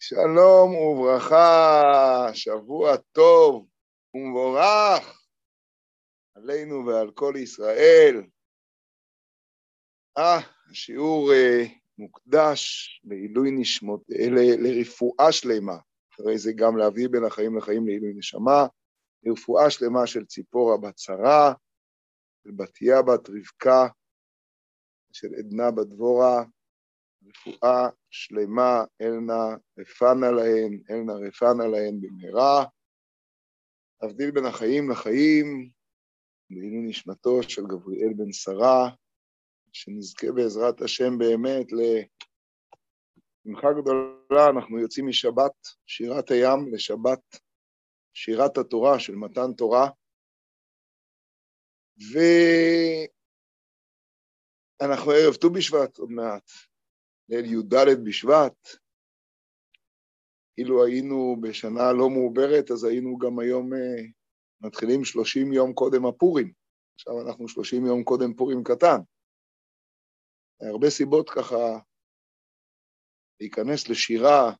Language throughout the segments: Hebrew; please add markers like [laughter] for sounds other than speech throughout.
שלום וברכה, שבוע טוב ומבורך עלינו ועל כל ישראל. אה, השיעור אה, מוקדש לעילוי נשמות, אה, לרפואה שלמה, אחרי זה גם להביא בין החיים לחיים לעילוי נשמה, לרפואה שלמה של ציפורה בת שרה, של בתיה בת רבקה, של עדנה בת דבורה, רפואה שלמה, אלנה רפנה להן, אלנה רפנה להן במהרה. להבדיל בין החיים לחיים, לעילוי נשמתו של גבריאל בן שרה, שנזכה בעזרת השם באמת לשמחה גדולה, אנחנו יוצאים משבת שירת הים לשבת שירת התורה של מתן תורה, ואנחנו ערב ט"ו בשבט עוד מעט. ליל י"ד בשבט. אילו היינו בשנה לא מעוברת, אז היינו גם היום uh, מתחילים 30 יום קודם הפורים. עכשיו אנחנו 30 יום קודם פורים קטן. הרבה סיבות ככה להיכנס לשירה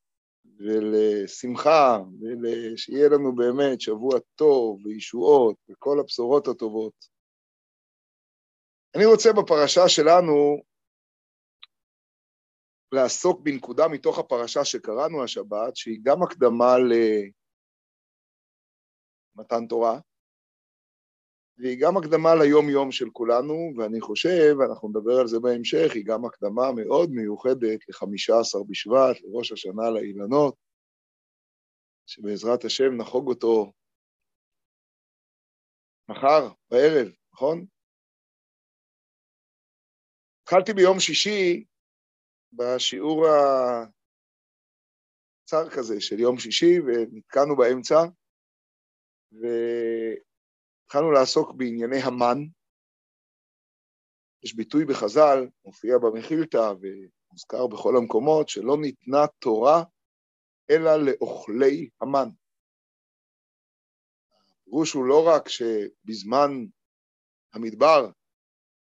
ולשמחה, ושיהיה לנו באמת שבוע טוב וישועות וכל הבשורות הטובות. אני רוצה בפרשה שלנו לעסוק בנקודה מתוך הפרשה שקראנו השבת, שהיא גם הקדמה למתן תורה, והיא גם הקדמה ליום-יום של כולנו, ואני חושב, ואנחנו נדבר על זה בהמשך, היא גם הקדמה מאוד מיוחדת לחמישה עשר בשבט, לראש השנה לאילנות, שבעזרת השם נחוג אותו מחר, בערב, נכון? התחלתי ביום שישי בשיעור הצר כזה של יום שישי, ונתקענו באמצע, והתחלנו לעסוק בענייני המן. יש ביטוי בחז"ל, מופיע במחילתא ומוזכר בכל המקומות, שלא ניתנה תורה אלא לאוכלי המן. הפירוש הוא לא רק שבזמן המדבר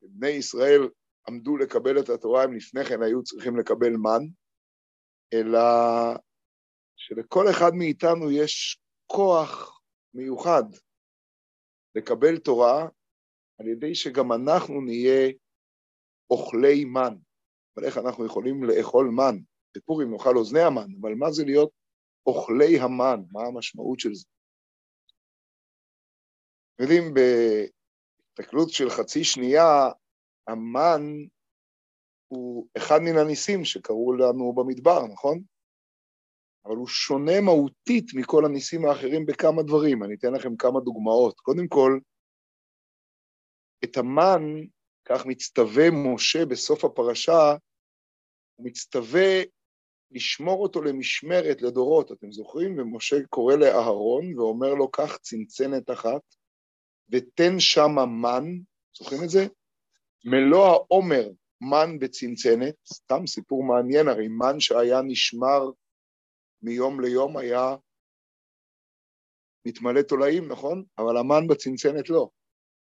בני ישראל עמדו לקבל את התורה, הם לפני כן היו צריכים לקבל מן, אלא שלכל אחד מאיתנו יש כוח מיוחד לקבל תורה, על ידי שגם אנחנו נהיה אוכלי מן. אבל איך אנחנו יכולים לאכול מן? בפורים נאכל אוזני המן, אבל מה זה להיות אוכלי המן? מה המשמעות של זה? יודעים, בהסתכלות של חצי שנייה, המן הוא אחד מן הניסים שקרו לנו במדבר, נכון? אבל הוא שונה מהותית מכל הניסים האחרים בכמה דברים. אני אתן לכם כמה דוגמאות. קודם כל, את המן, כך מצטווה משה בסוף הפרשה, הוא מצטווה לשמור אותו למשמרת לדורות, אתם זוכרים? ומשה קורא לאהרון ואומר לו, קח צנצנת אחת ותן שמה מן, זוכרים את זה? מלוא העומר מן בצנצנת, סתם סיפור מעניין, הרי מן שהיה נשמר מיום ליום היה מתמלא תולעים, נכון? אבל המן בצנצנת לא.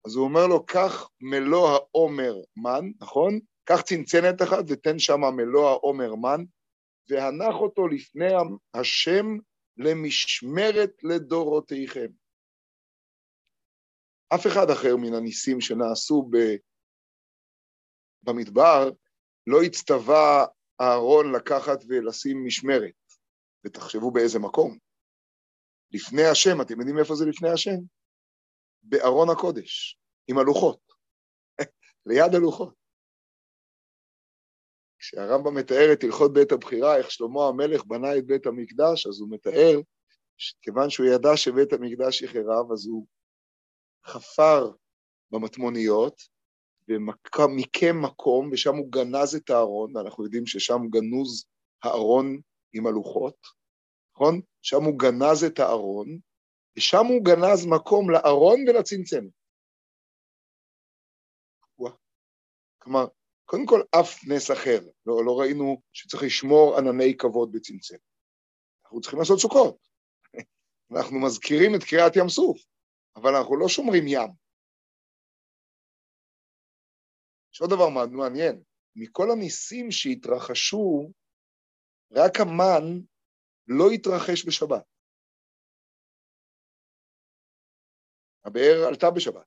אז הוא אומר לו, קח מלוא העומר מן, נכון? קח צנצנת אחת ותן שם מלוא העומר מן, והנח אותו לפני השם למשמרת לדורותיכם. אף אחד אחר מן הניסים שנעשו במדבר, לא הצטווה אהרון לקחת ולשים משמרת, ותחשבו באיזה מקום. לפני השם, אתם יודעים איפה זה לפני השם? בארון הקודש, עם הלוחות, [laughs] ליד הלוחות. כשהרמב"ם מתאר את הלכות בית הבחירה, איך שלמה המלך בנה את בית המקדש, אז הוא מתאר שכיוון שהוא ידע שבית המקדש יחרב, אז הוא חפר במטמוניות, ומיקם מקום, ושם הוא גנז את הארון, ואנחנו יודעים ששם גנוז הארון עם הלוחות, נכון? שם הוא גנז את הארון, ושם הוא גנז מקום לארון ולצנצנת. כלומר, קודם כל, אף נס אחר. לא, לא ראינו שצריך לשמור ענני כבוד בצנצנת. אנחנו צריכים לעשות סוכות. [laughs] אנחנו מזכירים את קריעת ים סוף, אבל אנחנו לא שומרים ים. יש עוד דבר מעניין, מכל הניסים שהתרחשו, רק המן לא יתרחש בשבת. הבאר עלתה בשבת.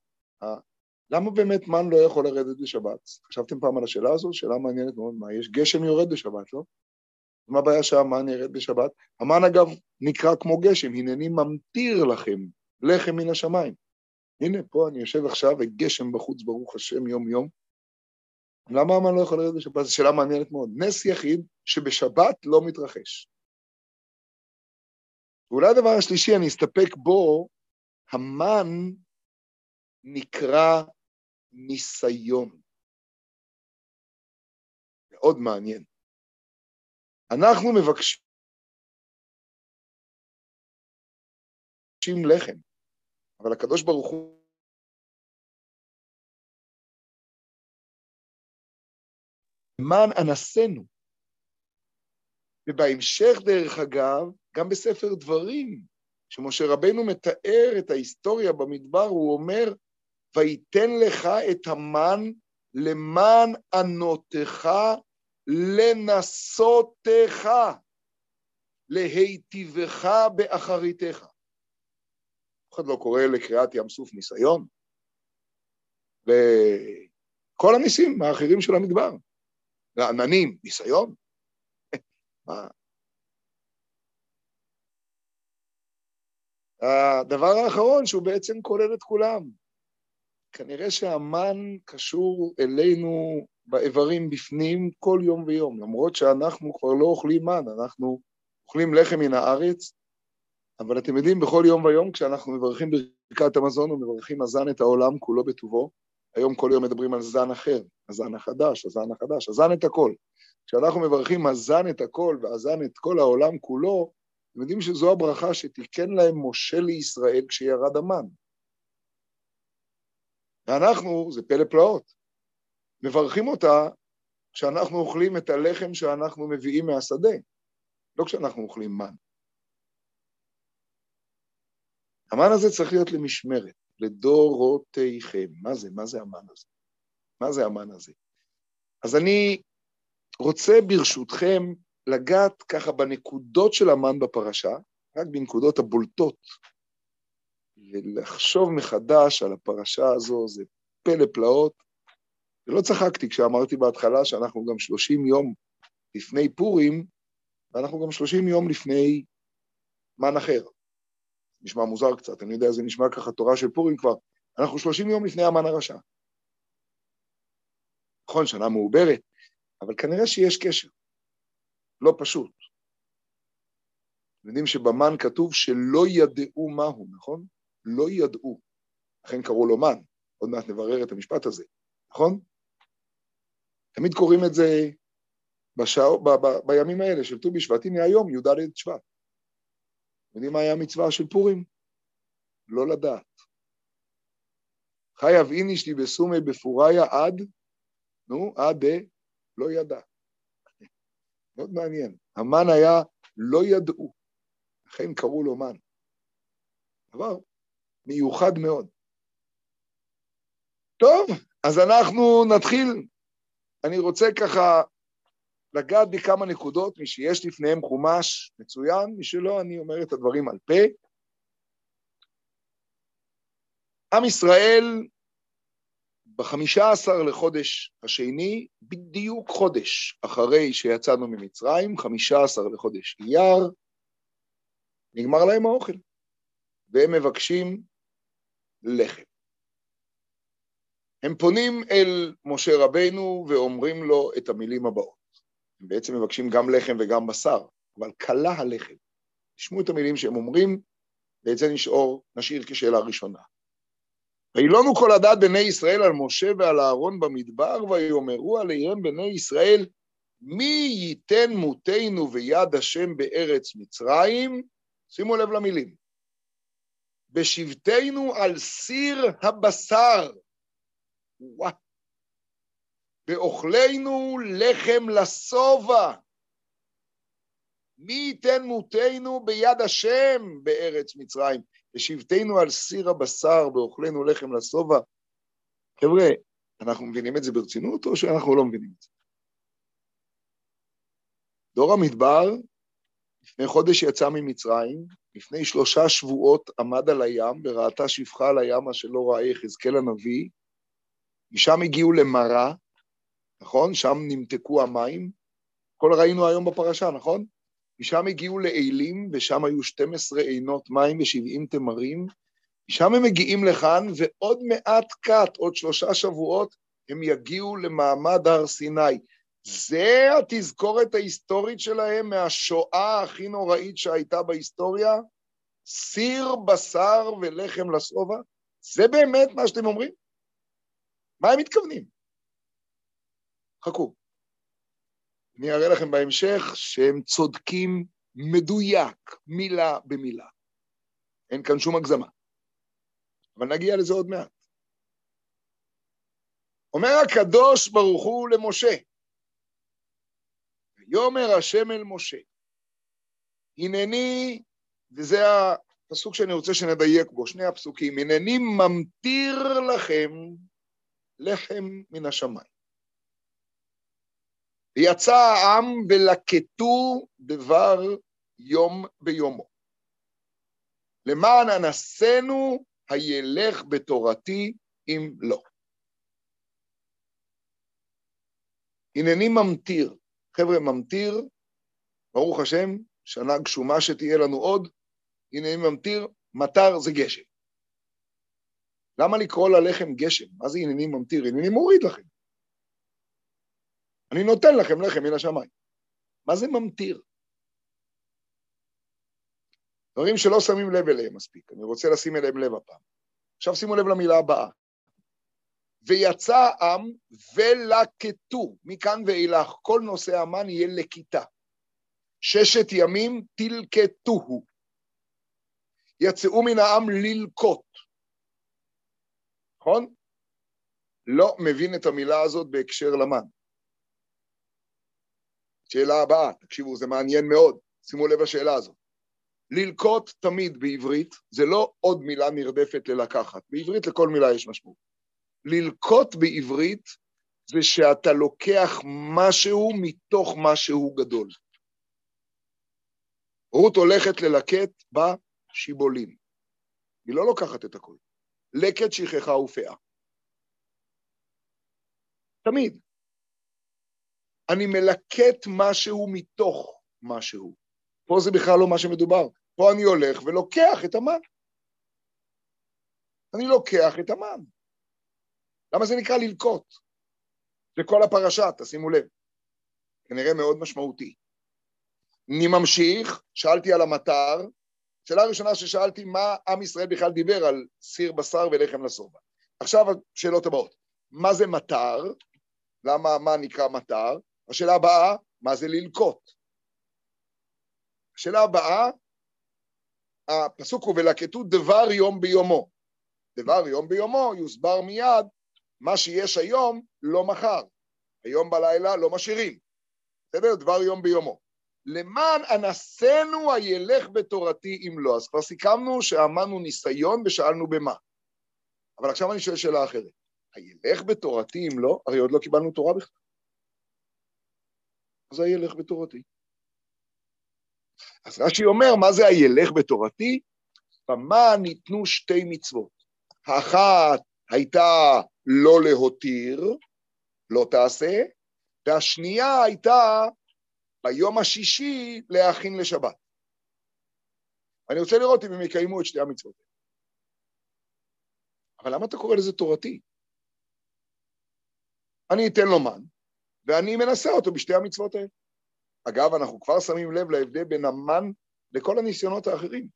למה באמת מן לא יכול לרדת בשבת? חשבתם פעם על השאלה הזו? שאלה מעניינת מאוד. מה, יש גשם יורד בשבת, לא? מה הבעיה שהמן ירד בשבת? המן אגב נקרא כמו גשם, הנני ממטיר לכם לחם מן השמיים. הנה, פה אני יושב עכשיו וגשם בחוץ, ברוך השם, יום-יום. למה המן לא יכול לרדת בשבת? זו שאלה מעניינת מאוד. נס יחיד שבשבת לא מתרחש. ואולי הדבר השלישי, אני אסתפק בו, המן נקרא ניסיון. מאוד מעניין. אנחנו מבקשים לחם, אבל הקדוש ברוך הוא למען אנסנו. ובהמשך, דרך אגב, גם בספר דברים, שמשה רבנו מתאר את ההיסטוריה במדבר, הוא אומר, ויתן לך את המן למען ענותך לנסותך, להיטיבך באחריתך. אף אחד לא קורא לקריאת ים סוף ניסיון. וכל הניסים האחרים של המדבר. לעננים, ניסיון. [laughs] מה? הדבר האחרון, שהוא בעצם כולל את כולם. כנראה שהמן קשור אלינו באיברים בפנים כל יום ויום, למרות שאנחנו כבר לא אוכלים מן, אנחנו אוכלים לחם מן הארץ, אבל אתם יודעים, בכל יום ויום, כשאנחנו מברכים ברכת המזון ומברכים הזן את העולם כולו בטובו, היום כל יום מדברים על זן אחר, הזן החדש, הזן החדש, הזן את הכל. כשאנחנו מברכים הזן את הכל והזן את כל העולם כולו, אתם יודעים שזו הברכה שתיקן להם משה לישראל כשירד המן. ואנחנו, זה פלא פלאות, מברכים אותה כשאנחנו אוכלים את הלחם שאנחנו מביאים מהשדה, לא כשאנחנו אוכלים מן. המן הזה צריך להיות למשמרת, לדורותיכם. מה זה? מה זה המן הזה? מה זה המן הזה? אז אני רוצה ברשותכם לגעת ככה בנקודות של המן בפרשה, רק בנקודות הבולטות, ולחשוב מחדש על הפרשה הזו, זה פלא פלאות. ולא צחקתי כשאמרתי בהתחלה שאנחנו גם 30 יום לפני פורים, ואנחנו גם 30 יום לפני מן אחר. נשמע מוזר קצת, אני יודע, זה נשמע ככה תורה של פורים כבר. אנחנו 30 יום לפני המן הרשע. נכון, שנה מעוברת, אבל כנראה שיש קשר. לא פשוט. אתם יודעים שבמן כתוב שלא ידעו מהו, נכון? לא ידעו. לכן קראו לו מן. עוד מעט נברר את המשפט הזה, נכון? תמיד קוראים את זה בשע... ב... ב... בימים האלה של ט"ו בשבט. הנה היום, י"ד שבט. יודעים מה היה המצווה של פורים? לא לדעת. חייב איניש לי בסומי בפוריה עד, נו, עד לא ידע. מאוד מעניין. המן היה לא ידעו, לכן קראו לו מן. דבר מיוחד מאוד. טוב, אז אנחנו נתחיל. אני רוצה ככה לגעת בכמה נקודות, מי שיש לפניהם חומש מצוין, מי שלא, אני אומר את הדברים על פה. עם ישראל בחמישה עשר לחודש השני, בדיוק חודש אחרי שיצאנו ממצרים, חמישה עשר לחודש אייר, נגמר להם האוכל, והם מבקשים לחם. הם פונים אל משה רבנו ואומרים לו את המילים הבאות. הם בעצם מבקשים גם לחם וגם בשר, אבל כלה הלחם. תשמעו את המילים שהם אומרים, ואת זה נשאור, נשאיר כשאלה ראשונה. וילונו כל הדעת בני ישראל על משה ועל אהרון במדבר, ויאמרו עליהם בני ישראל, מי ייתן מותנו ויד השם בארץ מצרים? שימו לב למילים. בשבתנו על סיר הבשר. וואו. באוכלנו לחם לשובע. מי ייתן מותנו ביד השם בארץ מצרים? ושבתנו על סיר הבשר, באוכלנו לחם לשובע. חבר'ה, אנחנו מבינים את זה ברצינות או שאנחנו לא מבינים את זה? דור המדבר לפני חודש יצא ממצרים, לפני שלושה שבועות עמד על הים וראתה שפחה על הים מה שלא ראה יחזקאל הנביא, משם הגיעו למרה, נכון? שם נמתקו המים, הכל ראינו היום בפרשה, נכון? משם הגיעו לאילים, ושם היו 12 עינות מים ו-70 תמרים, משם הם מגיעים לכאן, ועוד מעט קט, עוד שלושה שבועות, הם יגיעו למעמד הר סיני. זה התזכורת ההיסטורית שלהם מהשואה הכי נוראית שהייתה בהיסטוריה? סיר, בשר ולחם לשובע? זה באמת מה שאתם אומרים? מה הם מתכוונים? חכו. אני אראה לכם בהמשך שהם צודקים מדויק, מילה במילה. אין כאן שום הגזמה. אבל נגיע לזה עוד מעט. אומר הקדוש ברוך הוא למשה, ויאמר השם אל משה, הנני, וזה הפסוק שאני רוצה שנדייק בו, שני הפסוקים, הנני ממטיר לכם לחם מן השמיים. ויצא העם ולקטו דבר יום ביומו. למען אנסנו הילך בתורתי אם לא. הנני ממטיר. חבר'ה, ממטיר, ברוך השם, שנה גשומה שתהיה לנו עוד, הנני ממטיר, מטר זה גשם. למה לקרוא ללחם גשם? מה זה הנני ממטיר? הנני מוריד לכם. אני נותן לכם לחם מן השמיים. מה זה ממטיר? דברים שלא שמים לב אליהם מספיק, אני רוצה לשים אליהם לב הפעם. עכשיו שימו לב למילה הבאה. ויצא העם ולקטו, מכאן ואילך, כל נושא המן יהיה לכיתה. ששת ימים תלקטוהו. יצאו מן העם ללקוט. נכון? לא מבין את המילה הזאת בהקשר למן. שאלה הבאה, תקשיבו, זה מעניין מאוד, שימו לב לשאלה הזאת. ללקוט תמיד בעברית זה לא עוד מילה נרדפת ללקחת, בעברית לכל מילה יש משמעות. ללקוט בעברית זה שאתה לוקח משהו מתוך משהו גדול. רות הולכת ללקט בשיבולים. היא לא לוקחת את הכול. לקט שכחה ופאה. תמיד. אני מלקט משהו מתוך משהו. פה זה בכלל לא מה שמדובר. פה אני הולך ולוקח את המן. אני לוקח את המן. למה זה נקרא ללקוט? זה כל הפרשה, תשימו לב. כנראה מאוד משמעותי. אני ממשיך, שאלתי על המטר, שאלה ראשונה ששאלתי, מה עם ישראל בכלל דיבר על סיר בשר ולחם לשובע. עכשיו השאלות הבאות, מה זה מטר? למה, מה נקרא מטר? השאלה הבאה, מה זה ללקוט? השאלה הבאה, הפסוק הוא ולקטו דבר יום ביומו. דבר יום ביומו יוסבר מיד, מה שיש היום לא מחר. היום בלילה לא משאירים. בסדר? דבר יום ביומו. למען אנסנו הילך בתורתי אם לא. אז כבר סיכמנו שאמרנו ניסיון ושאלנו במה. אבל עכשיו אני שואל שאלה אחרת. הילך בתורתי אם לא? הרי עוד לא קיבלנו תורה בכלל. אז הילך בתורתי. אז רש"י אומר, מה זה הילך בתורתי? במה ניתנו שתי מצוות. האחת הייתה לא להותיר, לא תעשה, והשנייה הייתה ביום השישי להכין לשבת. אני רוצה לראות אם הם יקיימו את שתי המצוות. אבל למה אתה קורא לזה תורתי? אני אתן לו מן, ואני מנסה אותו בשתי המצוות האלה. אגב, אנחנו כבר שמים לב להבדל בין המן לכל הניסיונות האחרים.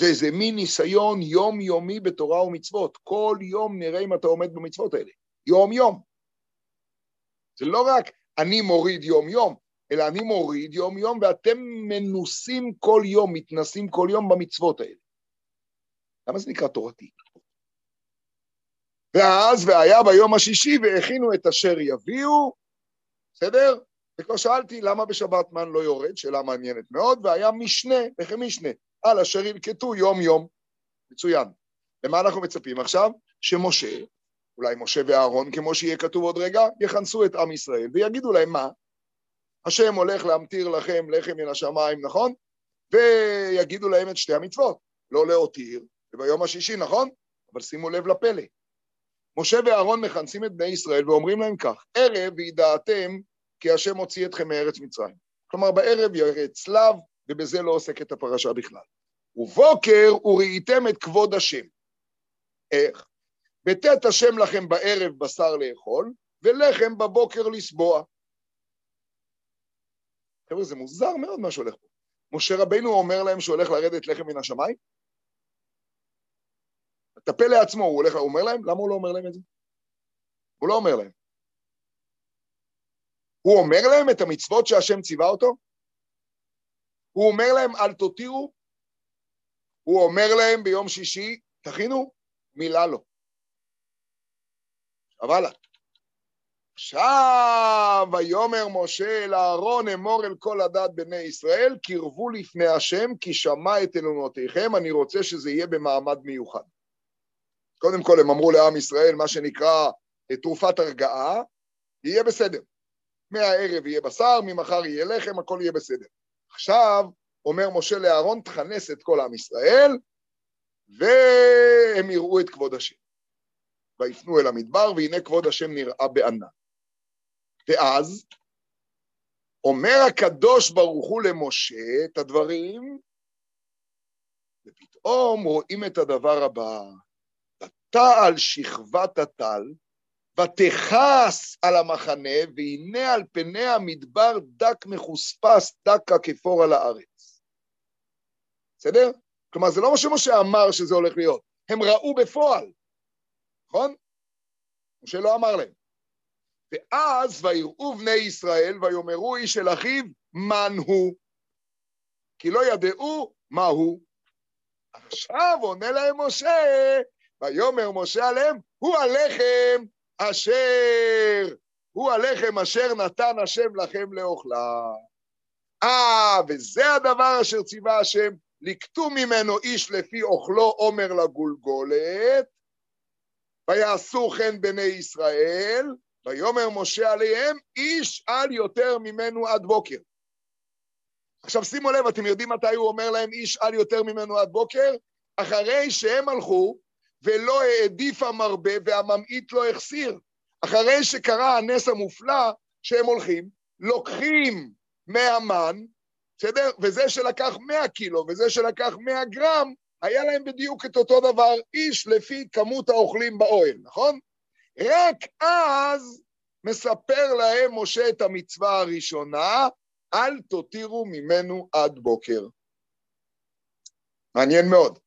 זה איזה מין ניסיון יומיומי בתורה ומצוות. כל יום נראה אם אתה עומד במצוות האלה. יום-יום. זה לא רק אני מוריד יום-יום, אלא אני מוריד יום-יום ואתם מנוסים כל יום, מתנסים כל יום במצוות האלה. למה זה נקרא תורתי? ואז, והיה ביום השישי, והכינו את אשר יביאו, בסדר? וכבר שאלתי למה בשבת מן לא יורד, שאלה מעניינת מאוד, והיה משנה, וכי משנה, על אשר ילקטו יום-יום. מצוין. למה אנחנו מצפים עכשיו? שמשה, אולי משה ואהרון, כמו שיהיה כתוב עוד רגע, יכנסו את עם ישראל ויגידו להם מה? השם הולך להמטיר לכם לחם מן השמיים, נכון? ויגידו להם את שתי המצוות, לא להותיר, וביום השישי, נכון? אבל שימו לב לפלא. משה ואהרון מכנסים את בני ישראל ואומרים להם כך, ערב וידעתם כי השם הוציא אתכם מארץ מצרים. כלומר, בערב ירד צלב, ובזה לא עוסקת הפרשה בכלל. ובוקר וראיתם את כבוד השם. איך? ותת השם לכם בערב בשר לאכול, ולחם בבוקר לסבוע. חבר'ה, זה מוזר מאוד מה שהולך פה. משה רבנו אומר להם שהולך לרדת לחם מן השמיים? טפל לעצמו, הוא, הולך, הוא אומר להם? למה הוא לא אומר להם את זה? הוא לא אומר להם. הוא אומר להם את המצוות שהשם ציווה אותו? הוא אומר להם אל תותירו? הוא אומר להם ביום שישי, תכינו? מילה לא. אבל עכשיו ויאמר משה אל אהרון אמור אל כל הדת בני ישראל, קרבו לפני השם כי שמע את אלונותיכם, אני רוצה שזה יהיה במעמד מיוחד. קודם כל הם אמרו לעם ישראל מה שנקרא תרופת הרגעה, יהיה בסדר. מהערב יהיה בשר, ממחר יהיה לחם, הכל יהיה בסדר. עכשיו אומר משה לאהרון, תכנס את כל עם ישראל, והם יראו את כבוד השם. ויפנו אל המדבר, והנה כבוד השם נראה בענן. ואז אומר הקדוש ברוך הוא למשה את הדברים, ופתאום רואים את הדבר הבא, ותעל שכבת הטל, ותכעס על המחנה, והנה על פני המדבר דק מחוספס, דק ככפור על הארץ. בסדר? כלומר, זה לא מה שמשה אמר שזה הולך להיות, הם ראו בפועל, נכון? משה לא אמר להם. ואז ויראו בני ישראל ויאמרו איש אל אחיו, מן הוא? כי לא ידעו מה הוא. עכשיו עונה להם משה, ויאמר משה עליהם, הוא הלחם אשר, הוא הלחם אשר נתן השם לכם לאוכלה. אה, וזה הדבר אשר ציווה השם, לקטו ממנו איש לפי אוכלו עומר לגולגולת, ויעשו כן בני ישראל, ויאמר משה עליהם, איש על יותר ממנו עד בוקר. עכשיו שימו לב, אתם יודעים מתי הוא אומר להם איש על יותר ממנו עד בוקר? אחרי שהם הלכו ולא העדיף המרבה והממעיט לא החסיר. אחרי שקרה הנס המופלא שהם הולכים, לוקחים מהמן, בסדר? וזה שלקח 100 קילו וזה שלקח 100 גרם, היה להם בדיוק את אותו דבר, איש לפי כמות האוכלים באוהל, נכון? רק אז מספר להם משה את המצווה הראשונה, אל תותירו ממנו עד בוקר. מעניין מאוד.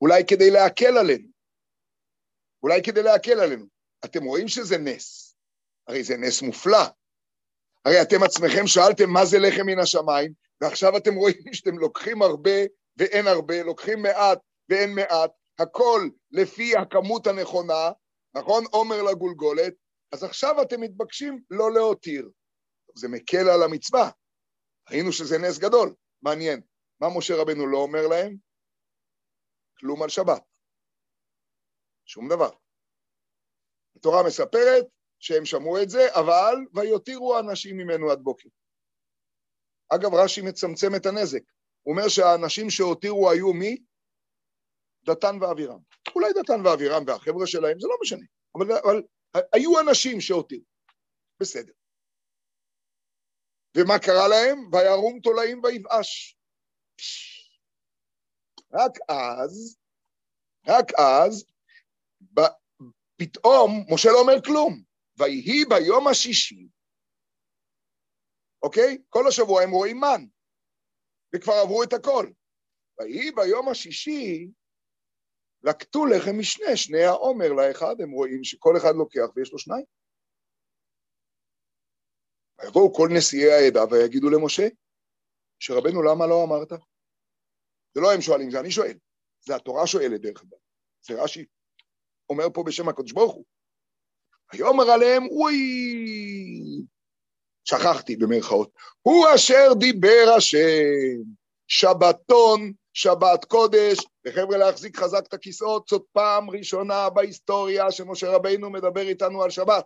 אולי כדי להקל עלינו. אולי כדי להקל עלינו. אתם רואים שזה נס. הרי זה נס מופלא. הרי אתם עצמכם שאלתם מה זה לחם מן השמיים, ועכשיו אתם רואים [laughs] שאתם לוקחים הרבה ואין הרבה, לוקחים מעט ואין מעט, הכל לפי הכמות הנכונה, נכון? עומר לגולגולת, אז עכשיו אתם מתבקשים לא להותיר. זה מקל על המצווה. ראינו שזה נס גדול. מעניין. מה משה רבנו לא אומר להם? כלום על שבת. שום דבר. התורה מספרת שהם שמעו את זה, אבל ויותירו האנשים ממנו עד בוקר. אגב, רש"י מצמצם את הנזק. הוא אומר שהאנשים שהותירו היו מי? דתן ואבירם. אולי דתן ואבירם והחבר'ה שלהם, זה לא משנה. אבל, אבל היו אנשים שהותירו. בסדר. ומה קרה להם? וירום תולעים ויבאש. רק אז, רק אז, ב, פתאום משה לא אומר כלום. ויהי ביום השישי, אוקיי? כל השבוע הם רואים מן, וכבר עברו את הכל. ויהי ביום השישי, לקטו לחם משנה, שני העומר לאחד, הם רואים שכל אחד לוקח ויש לו שניים. ויבואו כל נשיאי העדה ויגידו למשה, שרבנו למה לא אמרת? זה לא הם שואלים, זה אני שואל. זה התורה שואלת דרך אגב. זה רש"י אומר פה בשם הקדוש ברוך הוא. ויאמר עליהם, אוי, שכחתי במרכאות, הוא אשר דיבר השם, שבתון, שבת קודש, וחבר'ה להחזיק חזק את הכיסאות, זאת פעם ראשונה בהיסטוריה שמשה רבינו מדבר איתנו על שבת.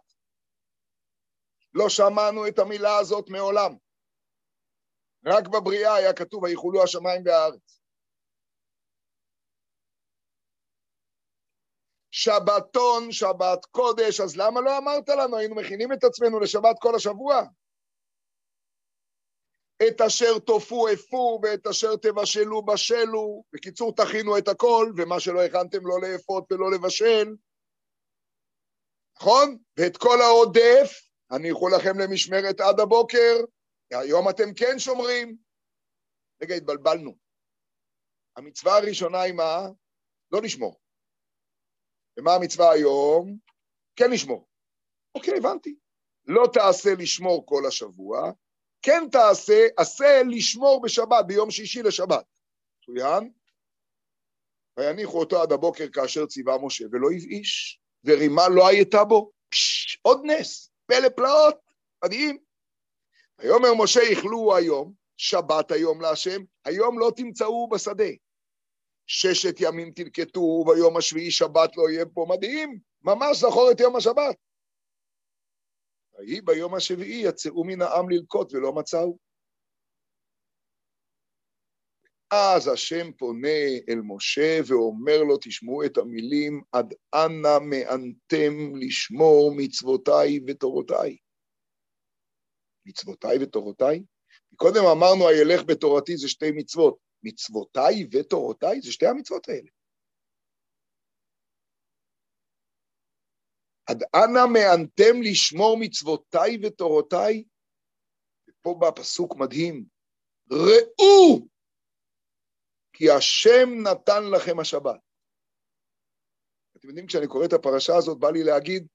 לא שמענו את המילה הזאת מעולם. רק בבריאה היה כתוב, ויחולו השמיים והארץ. שבתון, שבת קודש, אז למה לא אמרת לנו? היינו מכינים את עצמנו לשבת כל השבוע. את אשר תופו אפו ואת אשר תבשלו בשלו. בקיצור, תכינו את הכל, ומה שלא הכנתם לא לאפות ולא לבשל. נכון? ואת כל העודף, הניחו לכם למשמרת עד הבוקר, היום אתם כן שומרים. רגע, התבלבלנו. המצווה הראשונה היא מה? לא לשמור. ומה המצווה היום? כן לשמור. אוקיי, הבנתי. לא תעשה לשמור כל השבוע, כן תעשה, עשה לשמור בשבת, ביום שישי לשבת. מצוין? ויניחו אותו עד הבוקר כאשר ציווה משה, ולא הבאיש, ורימה לא הייתה בו. פש, עוד נס, פלא פלאות, מדהים. ויאמר משה, יכלו היום, שבת היום להשם, היום לא תמצאו בשדה. ששת ימים תלקטו, וביום השביעי שבת לא יהיה פה. מדהים, ממש זכור את יום השבת. ויהי ביום השביעי יצאו מן העם ללקוט ולא מצאו. אז השם פונה אל משה ואומר לו, תשמעו את המילים, עד אנה מענתם לשמור מצוותיי ותורותיי. מצוותיי ותורותיי? קודם אמרנו, הילך בתורתי זה שתי מצוות. מצוותיי ותורותיי זה שתי המצוות האלה. עד אנה מענתם לשמור מצוותיי ותורותיי? ופה בא פסוק מדהים, ראו כי השם נתן לכם השבת. אתם יודעים, כשאני קורא את הפרשה הזאת, בא לי להגיד,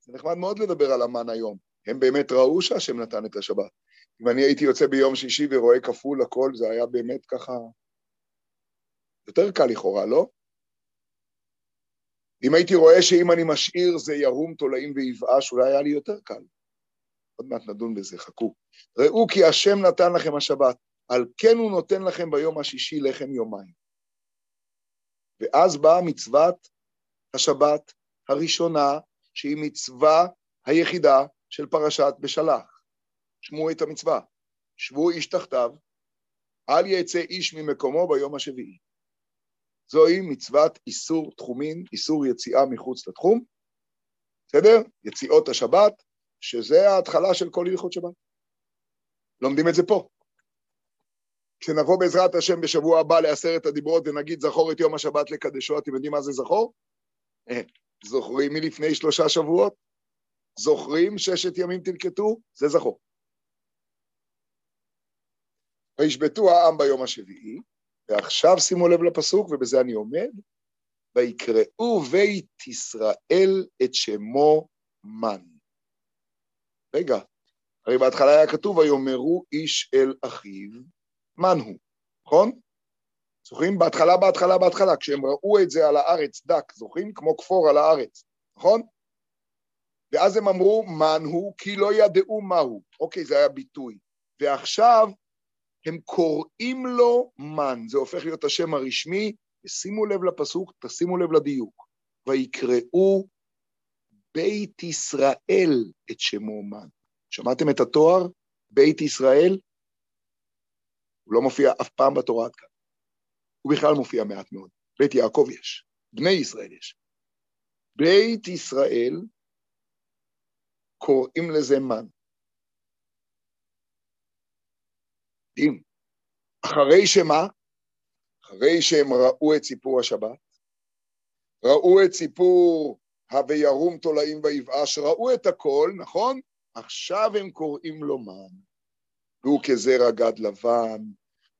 זה נחמד מאוד לדבר על המן היום. הם באמת ראו שהשם נתן את השבת. אם אני הייתי יוצא ביום שישי ורואה כפול הכל, זה היה באמת ככה... יותר קל לכאורה, לא? אם הייתי רואה שאם אני משאיר זה ירום תולעים ויבאש, אולי היה לי יותר קל. עוד מעט נדון בזה, חכו. ראו כי השם נתן לכם השבת, על כן הוא נותן לכם ביום השישי לחם יומיים. ואז באה מצוות השבת הראשונה, שהיא מצווה היחידה של פרשת בשלח. שמעו את המצווה, שבו איש תחתיו, אל יצא איש ממקומו ביום השביעי. זוהי מצוות איסור תחומין, איסור יציאה מחוץ לתחום, בסדר? יציאות השבת, שזה ההתחלה של כל הלכות שבת. לומדים את זה פה. כשנבוא בעזרת השם בשבוע הבא לעשרת הדיברות ונגיד זכור את יום השבת לקדשו, אתם יודעים מה זה זכור? אה, זוכרים מלפני שלושה שבועות? זוכרים ששת ימים תלקטו? זה זכור. וישבתו העם ביום השביעי, ועכשיו שימו לב לפסוק, ובזה אני עומד, ויקראו בית ישראל את שמו מן. רגע, הרי בהתחלה היה כתוב, ויאמרו איש אל אחיו, מן הוא, נכון? זוכרים? בהתחלה, בהתחלה, בהתחלה, כשהם ראו את זה על הארץ דק, זוכרים? כמו כפור על הארץ, נכון? ואז הם אמרו, מן הוא, כי לא ידעו מהו. אוקיי, זה היה ביטוי. ועכשיו הם קוראים לו מן, זה הופך להיות השם הרשמי, ושימו לב לפסוק, תשימו לב לדיוק. ויקראו בית ישראל את שמו מן. שמעתם את התואר? בית ישראל? הוא לא מופיע אף פעם בתורה עד כאן. הוא בכלל מופיע מעט מאוד. בית יעקב יש, בני ישראל יש. בית ישראל, קוראים לזה מן. מדהים. אחרי שמה? אחרי שהם ראו את סיפור השבת, ראו את סיפור ה"וירום תולעים ויבאש", ראו את הכל, נכון? עכשיו הם קוראים לו מן, והוא כזרע גד לבן,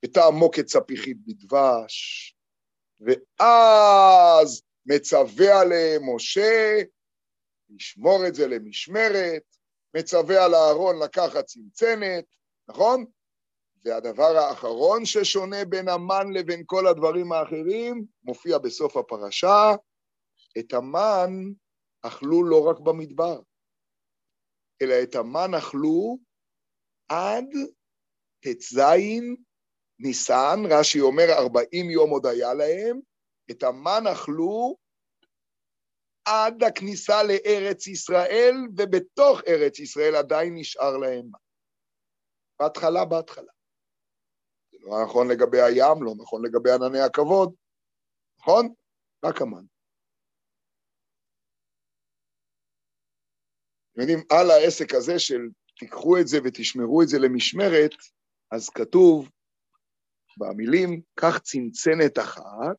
ותעמוק את צפיחית בדבש, ואז מצווה עליהם משה לשמור את זה למשמרת, מצווה על אהרון לקחת צנצנת, נכון? והדבר האחרון ששונה בין המן לבין כל הדברים האחרים, מופיע בסוף הפרשה, את המן אכלו לא רק במדבר, אלא את המן אכלו עד ט"ז ניסן, רש"י אומר, ארבעים יום עוד היה להם, את המן אכלו עד הכניסה לארץ ישראל, ובתוך ארץ ישראל עדיין נשאר להם מים. בהתחלה, בהתחלה. לא נכון לגבי הים, לא נכון לגבי ענני הכבוד, נכון? רק המן. אתם יודעים, על העסק הזה של תיקחו את זה ותשמרו את זה למשמרת, אז כתוב במילים, קח צנצנת אחת,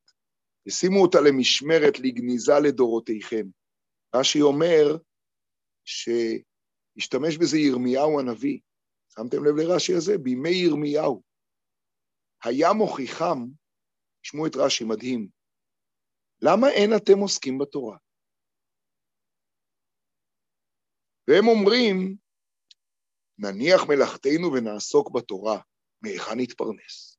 ושימו אותה למשמרת לגניזה לדורותיכם. רש"י אומר שהשתמש בזה ירמיהו הנביא. שמתם לב לרש"י הזה? בימי ירמיהו. היה מוכיחם, תשמעו את רש"י, מדהים, למה אין אתם עוסקים בתורה? והם אומרים, נניח מלאכתנו ונעסוק בתורה, מהיכן נתפרנס?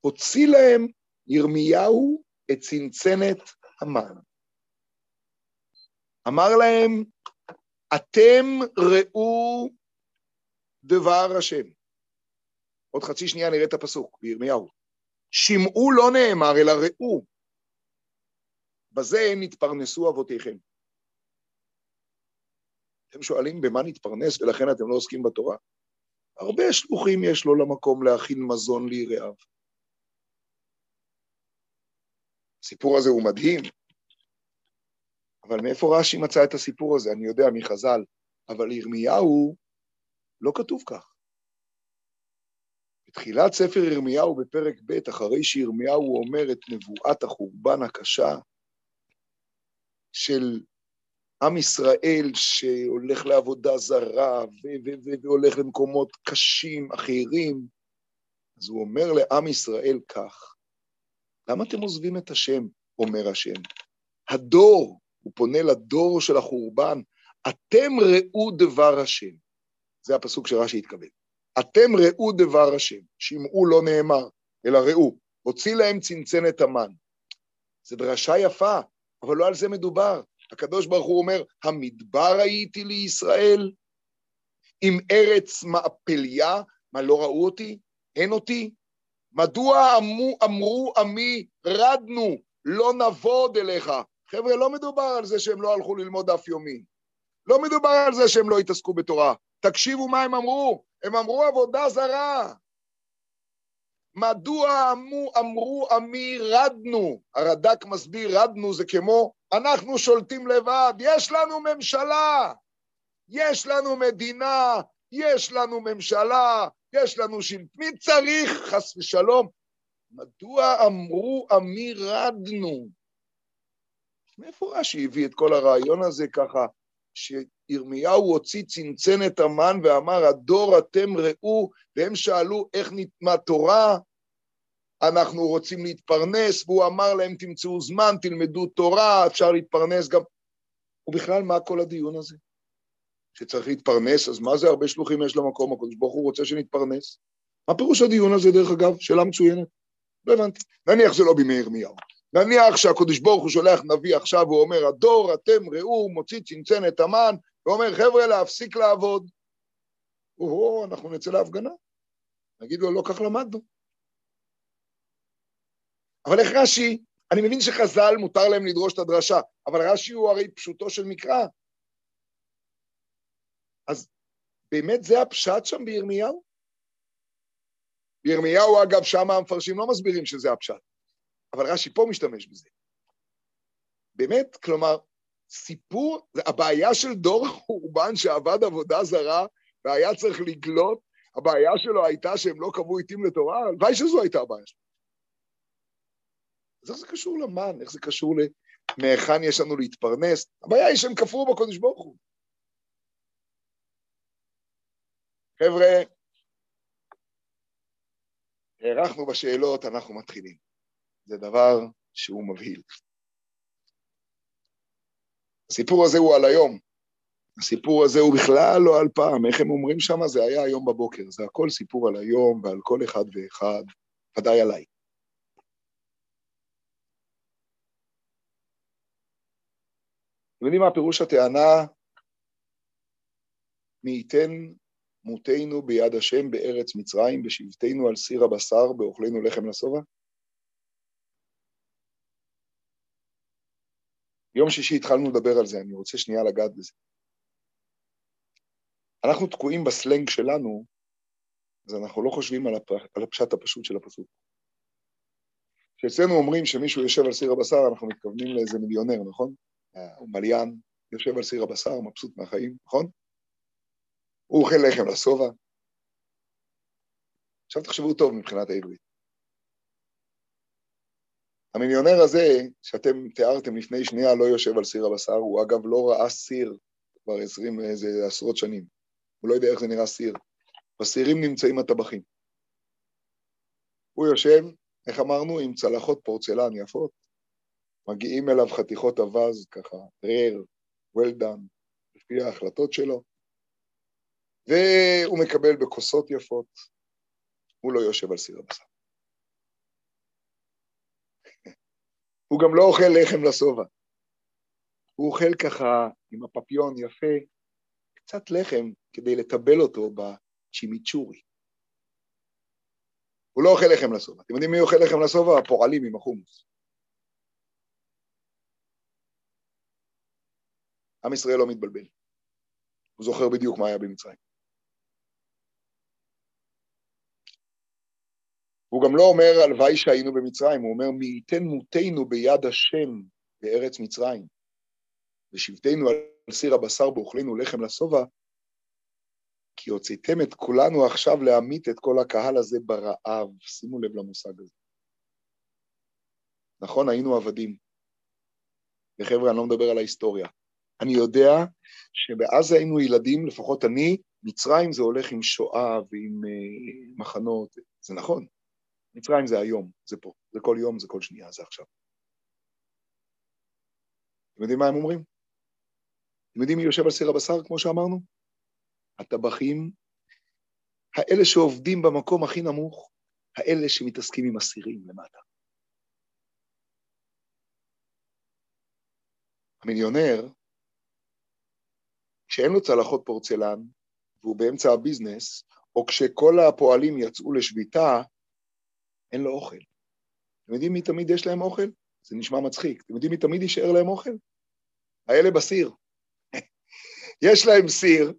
הוציא להם ירמיהו את צנצנת המן. אמר להם, אתם ראו דבר השם. עוד חצי שנייה נראה את הפסוק בירמיהו. שמעו לא נאמר, אלא ראו. בזה נתפרנסו אבותיכם. אתם שואלים במה נתפרנס ולכן אתם לא עוסקים בתורה? הרבה שלוחים יש לו למקום להכין מזון ליראיו. הסיפור הזה הוא מדהים, אבל מאיפה רש"י מצא את הסיפור הזה? אני יודע מחז"ל, אבל ירמיהו לא כתוב כך. בתחילת ספר ירמיהו בפרק ב', אחרי שירמיהו אומר את נבואת החורבן הקשה של עם ישראל שהולך לעבודה זרה והולך למקומות קשים, אחרים, אז הוא אומר לעם ישראל כך, למה אתם עוזבים את השם, אומר השם? הדור, הוא פונה לדור של החורבן, אתם ראו דבר השם. זה הפסוק שרש"י התכוון. אתם ראו דבר השם, שמעו לא נאמר, אלא ראו, הוציא להם צנצנת המן. זו דרשה יפה, אבל לא על זה מדובר. הקדוש ברוך הוא אומר, המדבר הייתי לישראל, עם ארץ מעפליה, מה לא ראו אותי? אין אותי? מדוע אמרו, אמרו עמי רדנו, לא נבוד אליך? חבר'ה, לא מדובר על זה שהם לא הלכו ללמוד דף יומי. לא מדובר על זה שהם לא התעסקו בתורה. תקשיבו מה הם אמרו. הם אמרו עבודה זרה. מדוע אמרו, אמרו עמי רדנו? הרד"ק מסביר, רדנו זה כמו, אנחנו שולטים לבד, יש לנו ממשלה, יש לנו מדינה, יש לנו ממשלה, יש לנו שלט, מי צריך, חס ושלום? מדוע אמרו עמי רדנו? מאיפה רש"י הביא את כל הרעיון הזה ככה, שירמיהו הוציא צנצנת המן ואמר, הדור אתם ראו, והם שאלו איך מהתורה אנחנו רוצים להתפרנס, והוא אמר להם, תמצאו זמן, תלמדו תורה, אפשר להתפרנס גם... ובכלל, מה כל הדיון הזה? שצריך להתפרנס, אז מה זה הרבה שלוחים יש למקום? הקדוש ברוך הוא רוצה שנתפרנס. מה פירוש הדיון הזה, דרך אגב? שאלה מצוינת. לא הבנתי. נניח זה לא בימי ירמיהו. נניח שהקדוש ברוך הוא שולח נביא עכשיו, הוא אומר, הדור, אתם ראו, מוציא צנצנת המן, ואומר, חבר'ה, להפסיק לעבוד. או, אנחנו נצא להפגנה. נגיד לו, לא כך למדנו. אבל איך רש"י, אני מבין שחז"ל מותר להם לדרוש את הדרשה, אבל רש"י הוא הרי פשוטו של מקרא. אז באמת זה הפשט שם בירמיהו? בירמיהו, אגב, שם המפרשים לא מסבירים שזה הפשט, אבל רש"י פה משתמש בזה. באמת, כלומר, סיפור, הבעיה של דור החורבן שעבד עבודה זרה והיה צריך לגלות, הבעיה שלו הייתה שהם לא קבעו עיתים לתורה, הלוואי שזו הייתה הבעיה שלו. אז איך זה קשור למן? איך זה קשור למהיכן יש לנו להתפרנס? הבעיה היא שהם כפרו בקודש ברוך הוא. חבר'ה, הארכנו בשאלות, אנחנו מתחילים. זה דבר שהוא מבהיל. הסיפור הזה הוא על היום. הסיפור הזה הוא בכלל לא על פעם, איך הם אומרים שם? זה היה היום בבוקר. זה הכל סיפור על היום ועל כל אחד ואחד, ודאי עליי. אתם יודעים מה פירוש הטענה? מי ייתן מותנו ביד השם בארץ מצרים, בשבתנו על סיר הבשר, באוכלנו לחם לשובע? יום שישי התחלנו לדבר על זה, אני רוצה שנייה לגעת בזה. אנחנו תקועים בסלנג שלנו, אז אנחנו לא חושבים על, הפ... על הפשט הפשוט של הפסוק. כשאצלנו אומרים שמישהו יושב על סיר הבשר, אנחנו מתכוונים לאיזה מיליונר, נכון? הוא מליין, יושב על סיר הבשר, מבסוט מהחיים, נכון? הוא אוכל לחם לשובע. עכשיו תחשבו טוב מבחינת העברית. המיליונר הזה, שאתם תיארתם לפני שנייה, לא יושב על סיר הבשר, הוא אגב לא ראה סיר כבר עשרים, איזה עשרות שנים. הוא לא יודע איך זה נראה סיר. בסירים נמצאים הטבחים. הוא יושב, איך אמרנו, עם צלחות פורצלן יפות, מגיעים אליו חתיכות אווז, ככה, rare, well done, לפי ההחלטות שלו, והוא מקבל בכוסות יפות, הוא לא יושב על סיר הבשר. הוא גם לא אוכל לחם לשובע. הוא אוכל ככה עם הפפיון יפה, קצת לחם כדי לטבל אותו בצ'ימיצ'ורי. הוא לא אוכל לחם לשובע. אתם יודעים מי אוכל לחם לשובע? הפועלים עם החומוס. עם ישראל לא מתבלבל. הוא זוכר בדיוק מה היה במצרים. הוא גם לא אומר הלוואי שהיינו במצרים, הוא אומר מי ייתן מותנו ביד השם בארץ מצרים, ושבטנו על סיר הבשר באוכלנו לחם לשובע, כי הוצאתם את כולנו עכשיו להמית את כל הקהל הזה ברעב. שימו לב למושג הזה. נכון, היינו עבדים. וחבר'ה, אני לא מדבר על ההיסטוריה. אני יודע שבעזה היינו ילדים, לפחות אני, מצרים זה הולך עם שואה ועם uh, מחנות, זה נכון. מצרים זה היום, זה פה, זה כל יום, זה כל שנייה, זה עכשיו. אתם יודעים מה הם אומרים? אתם יודעים מי יושב על סיר הבשר, כמו שאמרנו? הטבחים, האלה שעובדים במקום הכי נמוך, האלה שמתעסקים עם אסירים למטה. המיליונר, כשאין לו צלחות פורצלן והוא באמצע הביזנס, או כשכל הפועלים יצאו לשביתה, אין לו אוכל. אתם יודעים מי תמיד יש להם אוכל? זה נשמע מצחיק. אתם יודעים מי תמיד יישאר להם אוכל? האלה בסיר. [laughs] יש להם סיר,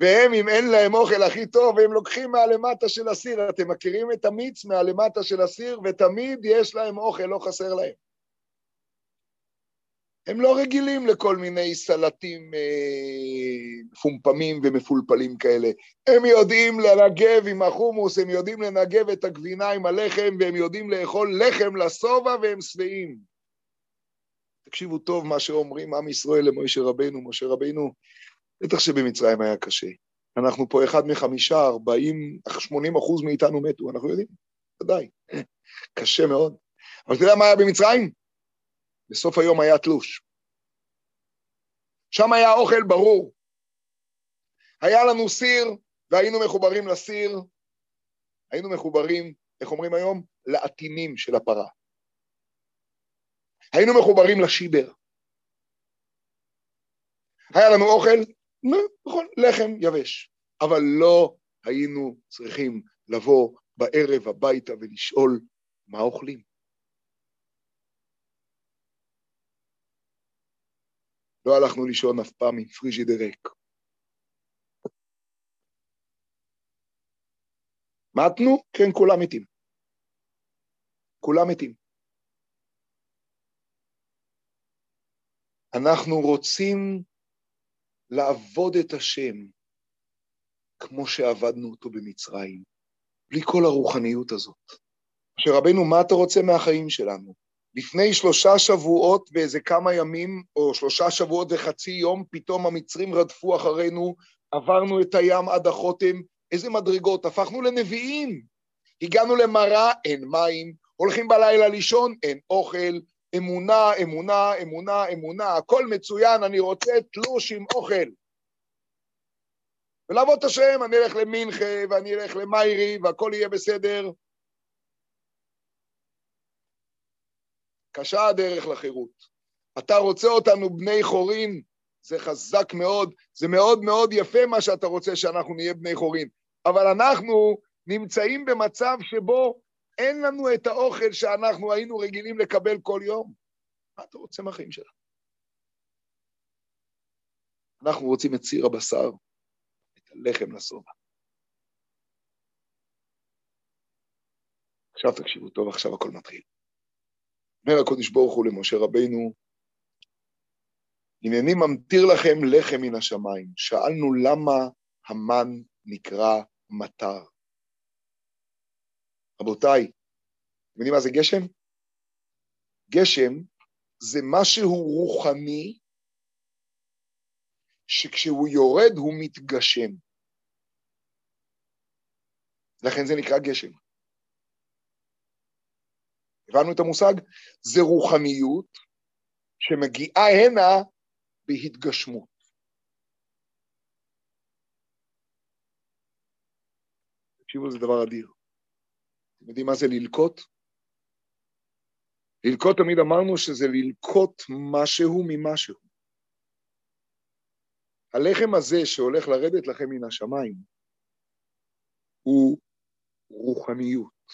והם, אם אין להם אוכל הכי טוב, הם לוקחים מהלמטה של הסיר. אתם מכירים את המיץ מהלמטה של הסיר, ותמיד יש להם אוכל, לא חסר להם. הם לא רגילים לכל מיני סלטים אה, מפומפמים ומפולפלים כאלה. הם יודעים לנגב עם החומוס, הם יודעים לנגב את הגבינה עם הלחם, והם יודעים לאכול לחם לשובע והם שבעים. תקשיבו טוב מה שאומרים עם ישראל למשה רבנו. משה רבנו, בטח שבמצרים היה קשה. אנחנו פה אחד מחמישה, ארבעים, שמונים אחוז מאיתנו מתו, אנחנו יודעים, ודאי. קשה מאוד. אבל אתה יודע מה היה במצרים? בסוף היום היה תלוש. שם היה אוכל ברור. היה לנו סיר, והיינו מחוברים לסיר, היינו מחוברים, איך אומרים היום? לעטינים של הפרה. היינו מחוברים לשיבר. היה לנו אוכל, נכון, לחם יבש, אבל לא היינו צריכים לבוא בערב הביתה ולשאול מה אוכלים. לא הלכנו לישון אף פעם עם פריג'ידר ריק. מתנו? כן, כולם מתים. כולם מתים. אנחנו רוצים לעבוד את השם כמו שעבדנו אותו במצרים, בלי כל הרוחניות הזאת. שרבנו, מה אתה רוצה מהחיים שלנו? לפני שלושה שבועות ואיזה כמה ימים, או שלושה שבועות וחצי יום, פתאום המצרים רדפו אחרינו, עברנו את הים עד החותם, איזה מדרגות, הפכנו לנביאים. הגענו למראה, אין מים, הולכים בלילה לישון, אין אוכל, אמונה, אמונה, אמונה, אמונה, הכל מצוין, אני רוצה תלוש עם אוכל. ולעבוד את השם, אני אלך למינכה, ואני אלך למיירי, והכל יהיה בסדר. קשה הדרך לחירות. אתה רוצה אותנו בני חורין, זה חזק מאוד, זה מאוד מאוד יפה מה שאתה רוצה שאנחנו נהיה בני חורין, אבל אנחנו נמצאים במצב שבו אין לנו את האוכל שאנחנו היינו רגילים לקבל כל יום. מה אתה רוצה מהחיים שלך? אנחנו רוצים את סיר הבשר, את הלחם לשובע. עכשיו תקשיבו טוב, עכשיו הכל מתחיל. אומר הקדוש ברוך הוא למשה רבינו, הנני ממטיר לכם לחם מן השמיים. שאלנו למה המן נקרא מטר. רבותיי, אתם יודעים מה זה גשם? גשם זה משהו רוחני, שכשהוא יורד הוא מתגשם. לכן זה נקרא גשם. הבנו את המושג? זה רוחניות שמגיעה הנה בהתגשמות. תקשיבו, זה דבר אדיר. אתם יודעים מה זה ללקוט? ללקוט תמיד אמרנו שזה ללקוט משהו ממשהו. הלחם הזה שהולך לרדת לכם מן השמיים הוא רוחניות,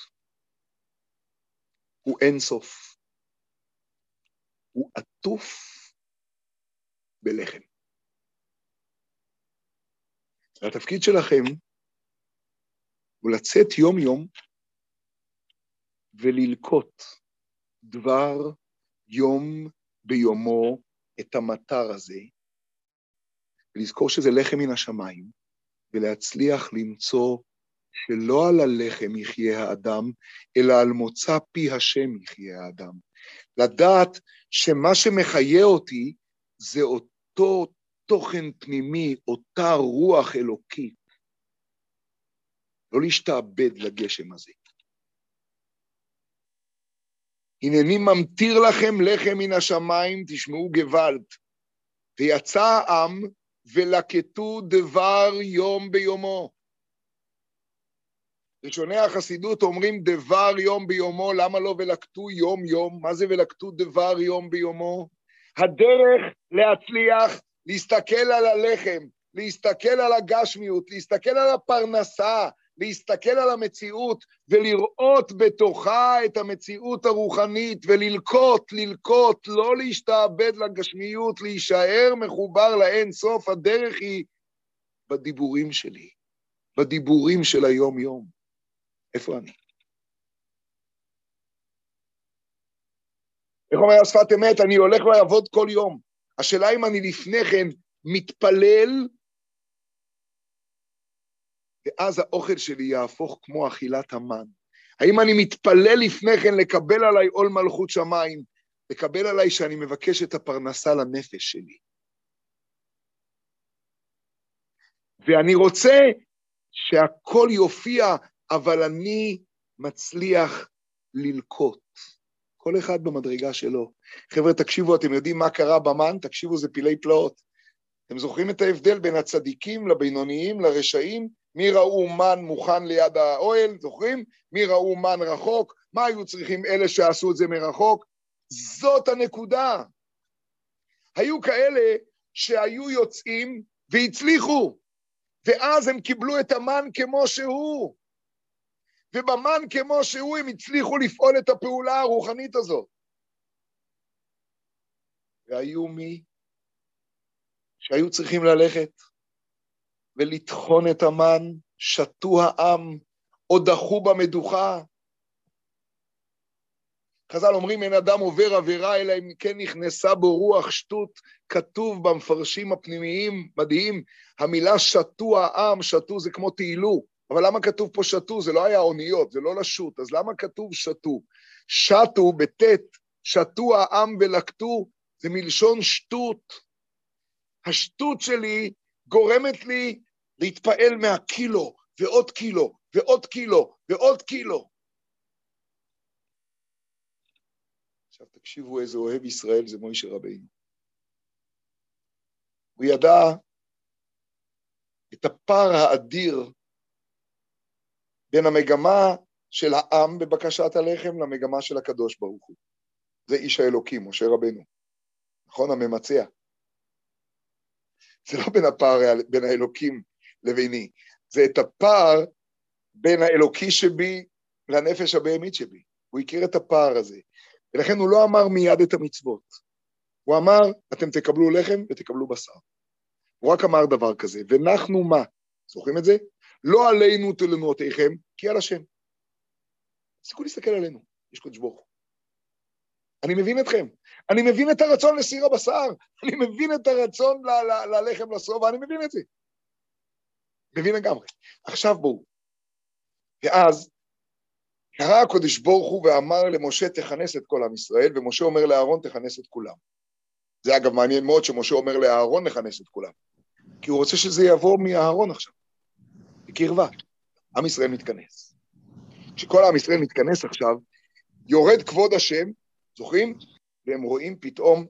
הוא אינסוף, הוא עטוף בלחם. והתפקיד שלכם הוא לצאת יום-יום וללקוט דבר יום ביומו את המטר הזה, ולזכור שזה לחם מן השמיים, ולהצליח למצוא שלא על הלחם יחיה האדם, אלא על מוצא פי השם יחיה האדם. לדעת שמה שמחיה אותי זה אותו תוכן פנימי, אותה רוח אלוקית. לא להשתעבד לגשם הזה. הנני ממטיר לכם לחם מן השמיים, תשמעו גוואלד. ויצא העם ולקטו דבר יום ביומו. ראשוני החסידות אומרים דבר יום ביומו, למה לא ולקטו יום יום? מה זה ולקטו דבר יום ביומו? הדרך להצליח, להסתכל על הלחם, להסתכל על הגשמיות, להסתכל על הפרנסה, להסתכל על המציאות ולראות בתוכה את המציאות הרוחנית וללקוט, ללקוט, לא להשתעבד לגשמיות, להישאר מחובר לאין סוף, הדרך היא בדיבורים שלי, בדיבורים של היום-יום. איפה אני? איך אומר השפת אמת? אני הולך לעבוד כל יום. השאלה אם אני לפני כן מתפלל ואז האוכל שלי יהפוך כמו אכילת המן. האם אני מתפלל לפני כן לקבל עליי עול מלכות שמיים, לקבל עליי שאני מבקש את הפרנסה לנפש שלי. ואני רוצה שהכל יופיע, אבל אני מצליח ללקוט. כל אחד במדרגה שלו. חבר'ה, תקשיבו, אתם יודעים מה קרה במן? תקשיבו, זה פילי פלאות. אתם זוכרים את ההבדל בין הצדיקים לבינוניים, לרשעים? מי ראו מן מוכן ליד האוהל, זוכרים? מי ראו מן רחוק? מה היו צריכים אלה שעשו את זה מרחוק? זאת הנקודה. היו כאלה שהיו יוצאים והצליחו, ואז הם קיבלו את המן כמו שהוא. ובמן כמו שהוא הם הצליחו לפעול את הפעולה הרוחנית הזאת. והיו מי שהיו צריכים ללכת ולטחון את המן, שתו העם, או דחו במדוכה. חז"ל אומרים, אין אדם עובר עבירה, אלא אם כן נכנסה בו רוח שטות, כתוב במפרשים הפנימיים, מדהים, המילה שתו העם, שתו זה כמו תהילו, אבל למה כתוב פה שתו? זה לא היה אוניות, זה לא לשוט, אז למה כתוב שתו? שתו בטית, שתו העם ולקטו, זה מלשון שטות. השטות שלי גורמת לי להתפעל מהקילו, ועוד קילו, ועוד קילו, ועוד קילו. עכשיו תקשיבו איזה אוהב ישראל זה מוישה רבינו. הוא ידע את הפער האדיר בין המגמה של העם בבקשת הלחם למגמה של הקדוש ברוך הוא. זה איש האלוקים, משה רבנו. נכון? הממצע. זה לא בין הפער בין האלוקים לביני, זה את הפער בין האלוקי שבי לנפש הבהמית שבי. הוא הכיר את הפער הזה, ולכן הוא לא אמר מיד את המצוות. הוא אמר, אתם תקבלו לחם ותקבלו בשר. הוא רק אמר דבר כזה, ונחנו מה? זוכרים את זה? לא עלינו תלונותיכם, כי על השם. תפסיקו להסתכל עלינו, יש קודש ברוך הוא. אני מבין אתכם, אני מבין את הרצון לסיר הבשר, אני מבין את הרצון ללחם לשובע, אני מבין את זה. מבין לגמרי. עכשיו בואו. ואז קרא הקודש ברוך הוא ואמר למשה, תכנס את כל עם ישראל, ומשה אומר לאהרון, תכנס את כולם. זה אגב מעניין מאוד שמשה אומר לאהרון לכנס את כולם, כי הוא רוצה שזה יבוא מאהרון עכשיו, בקרבה. עם ישראל מתכנס. כשכל עם ישראל מתכנס עכשיו, יורד כבוד השם, זוכרים? והם רואים פתאום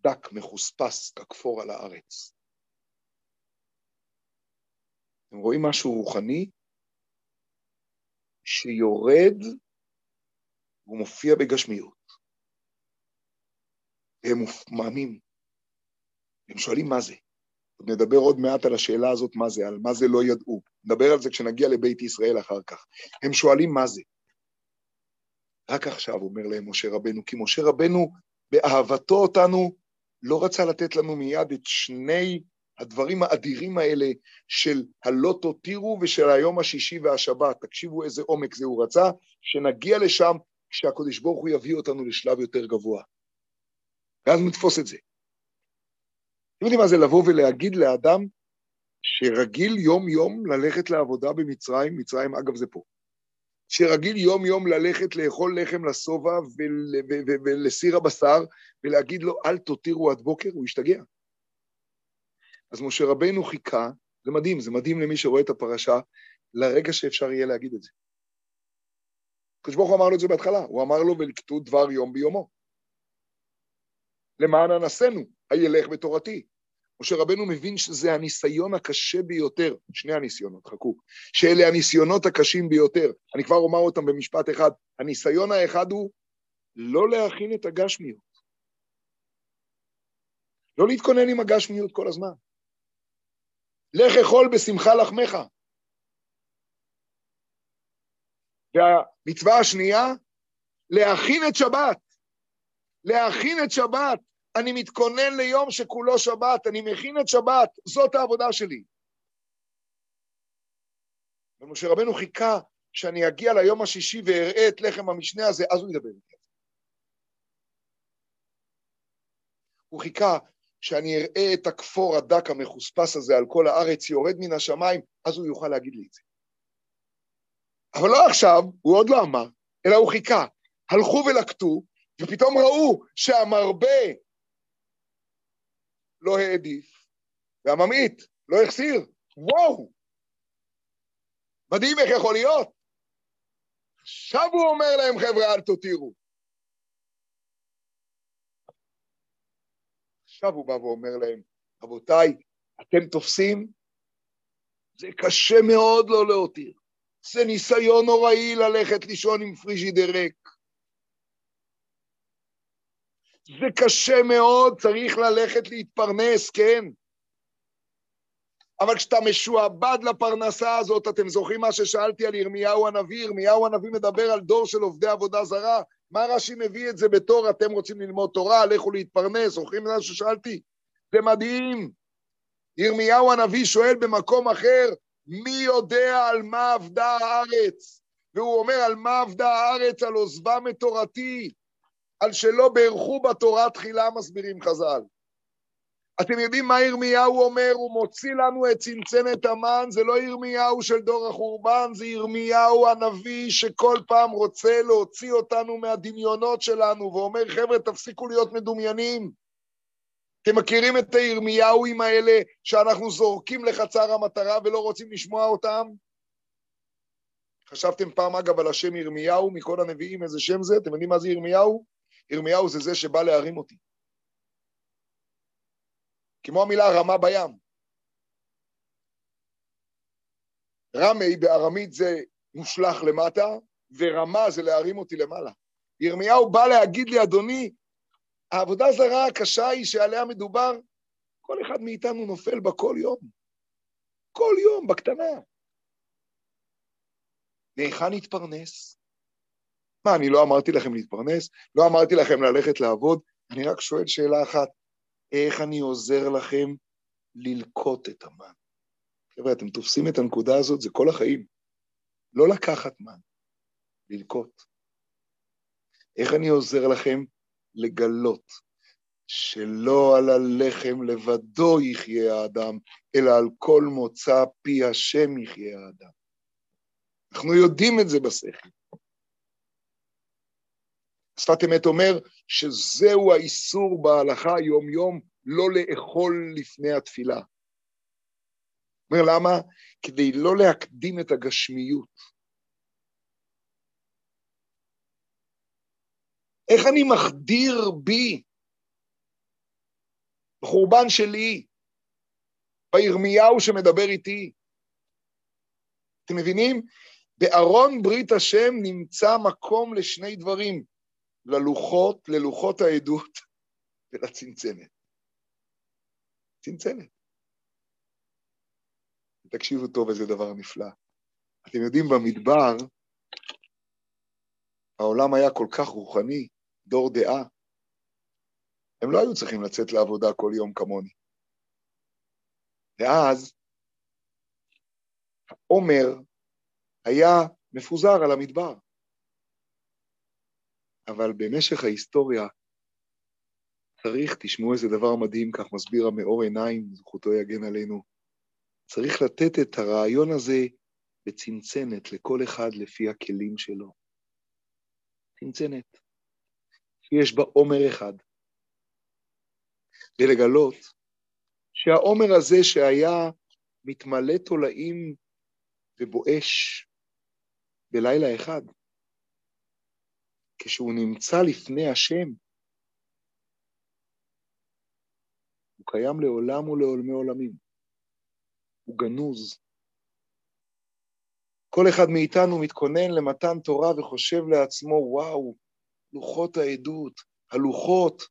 דק מחוספס ככפור על הארץ. הם רואים משהו רוחני שיורד והוא מופיע בגשמיות. והם מופממים. הם שואלים מה זה. נדבר עוד מעט על השאלה הזאת מה זה, על מה זה לא ידעו. נדבר על זה כשנגיע לבית ישראל אחר כך. הם שואלים מה זה. רק עכשיו אומר להם משה רבנו, כי משה רבנו באהבתו אותנו לא רצה לתת לנו מיד את שני הדברים האדירים האלה של הלא תותירו ושל היום השישי והשבת. תקשיבו איזה עומק זה הוא רצה, שנגיע לשם כשהקדוש ברוך הוא יביא אותנו לשלב יותר גבוה. ואז נתפוס את זה. אתם יודעים מה זה לבוא ולהגיד לאדם שרגיל יום-יום ללכת לעבודה במצרים, מצרים אגב זה פה, שרגיל יום-יום ללכת לאכול לחם לשובע ולסיר הבשר, ולהגיד לו, אל תותירו עד בוקר, הוא ישתגע. אז משה רבנו חיכה, זה מדהים, זה מדהים למי שרואה את הפרשה, לרגע שאפשר יהיה להגיד את זה. הקדוש ברוך הוא אמר לו את זה בהתחלה, הוא אמר לו, ולקטו דבר יום ביומו. למען אנסינו, הילך בתורתי. משה רבנו מבין שזה הניסיון הקשה ביותר, שני הניסיונות, חכו, שאלה הניסיונות הקשים ביותר. אני כבר אומר אותם במשפט אחד. הניסיון האחד הוא לא להכין את הגשמיות. לא להתכונן עם הגשמיות כל הזמן. לך אכול בשמחה לחמך. והמצווה השנייה, להכין את שבת. להכין את שבת. אני מתכונן ליום שכולו שבת, אני מכין את שבת, זאת העבודה שלי. ומשה רבנו חיכה שאני אגיע ליום השישי ואראה את לחם המשנה הזה, אז הוא ידבר איתי. הוא חיכה שאני אראה את הכפור הדק המחוספס הזה על כל הארץ יורד מן השמיים, אז הוא יוכל להגיד לי את זה. אבל לא עכשיו, הוא עוד לא אמר, אלא הוא חיכה. הלכו ולקטו, ופתאום ראו שהמרבה לא העדיף, והממעיט לא החסיר. וואו! מדהים איך יכול להיות. עכשיו הוא אומר להם, חבר'ה, אל תותירו. עכשיו הוא בא ואומר להם, רבותיי, אתם תופסים? זה קשה מאוד לא להותיר. זה ניסיון נוראי ללכת לישון עם פריג'ידר ריק. זה קשה מאוד, צריך ללכת להתפרנס, כן. אבל כשאתה משועבד לפרנסה הזאת, אתם זוכרים מה ששאלתי על ירמיהו הנביא? ירמיהו הנביא מדבר על דור של עובדי עבודה זרה. מה רש"י מביא את זה בתור, אתם רוצים ללמוד תורה, לכו להתפרנס, זוכרים את מה ששאלתי? זה מדהים. ירמיהו הנביא שואל במקום אחר, מי יודע על מה עבדה הארץ? והוא אומר, על מה עבדה הארץ? על עוזבם את תורתי. על שלא בירכו בתורה תחילה, מסבירים חז"ל. אתם יודעים מה ירמיהו אומר? הוא מוציא לנו את צנצנת המן, זה לא ירמיהו של דור החורבן, זה ירמיהו הנביא שכל פעם רוצה להוציא אותנו מהדמיונות שלנו, ואומר, חבר'ה, תפסיקו להיות מדומיינים. אתם מכירים את הירמיהוים האלה שאנחנו זורקים לחצר המטרה ולא רוצים לשמוע אותם? חשבתם פעם, אגב, על השם ירמיהו מכל הנביאים, איזה שם זה? אתם יודעים מה זה ירמיהו? ירמיהו זה זה שבא להרים אותי. כמו המילה רמה בים. רמי בארמית זה מושלך למטה, ורמה זה להרים אותי למעלה. ירמיהו בא להגיד לי, אדוני, העבודה הזרה הקשה היא שעליה מדובר, כל אחד מאיתנו נופל בה כל יום. כל יום, בקטנה. מהיכן נתפרנס? מה, אני לא אמרתי לכם להתפרנס? לא אמרתי לכם ללכת לעבוד? אני רק שואל שאלה אחת, איך אני עוזר לכם ללקוט את המן. חבר'ה, אתם תופסים את הנקודה הזאת, זה כל החיים. לא לקחת מן, ללקוט. איך אני עוזר לכם לגלות שלא על הלחם לבדו יחיה האדם, אלא על כל מוצא פי השם יחיה האדם. אנחנו יודעים את זה בשכל. שפת אמת אומר שזהו האיסור בהלכה יום-יום לא לאכול לפני התפילה. אומר למה? כדי לא להקדים את הגשמיות. איך אני מחדיר בי, בחורבן שלי, בירמיהו שמדבר איתי? אתם מבינים? בארון ברית השם נמצא מקום לשני דברים, ללוחות, ללוחות העדות [laughs] ולצנצנת. צנצנת. תקשיבו טוב איזה דבר נפלא. אתם יודעים, במדבר, העולם היה כל כך רוחני, דור דעה. הם לא היו צריכים לצאת לעבודה כל יום כמוני. ואז העומר היה מפוזר על המדבר. אבל במשך ההיסטוריה צריך, תשמעו איזה דבר מדהים, כך מסביר המאור עיניים, זכותו יגן עלינו, צריך לתת את הרעיון הזה בצנצנת לכל אחד לפי הכלים שלו. צנצנת, שיש בה עומר אחד. ולגלות שהעומר הזה שהיה מתמלא תולעים ובואש בלילה אחד, כשהוא נמצא לפני השם, הוא קיים לעולם ולעולמי עולמים. הוא גנוז. כל אחד מאיתנו מתכונן למתן תורה וחושב לעצמו, וואו, לוחות העדות, הלוחות.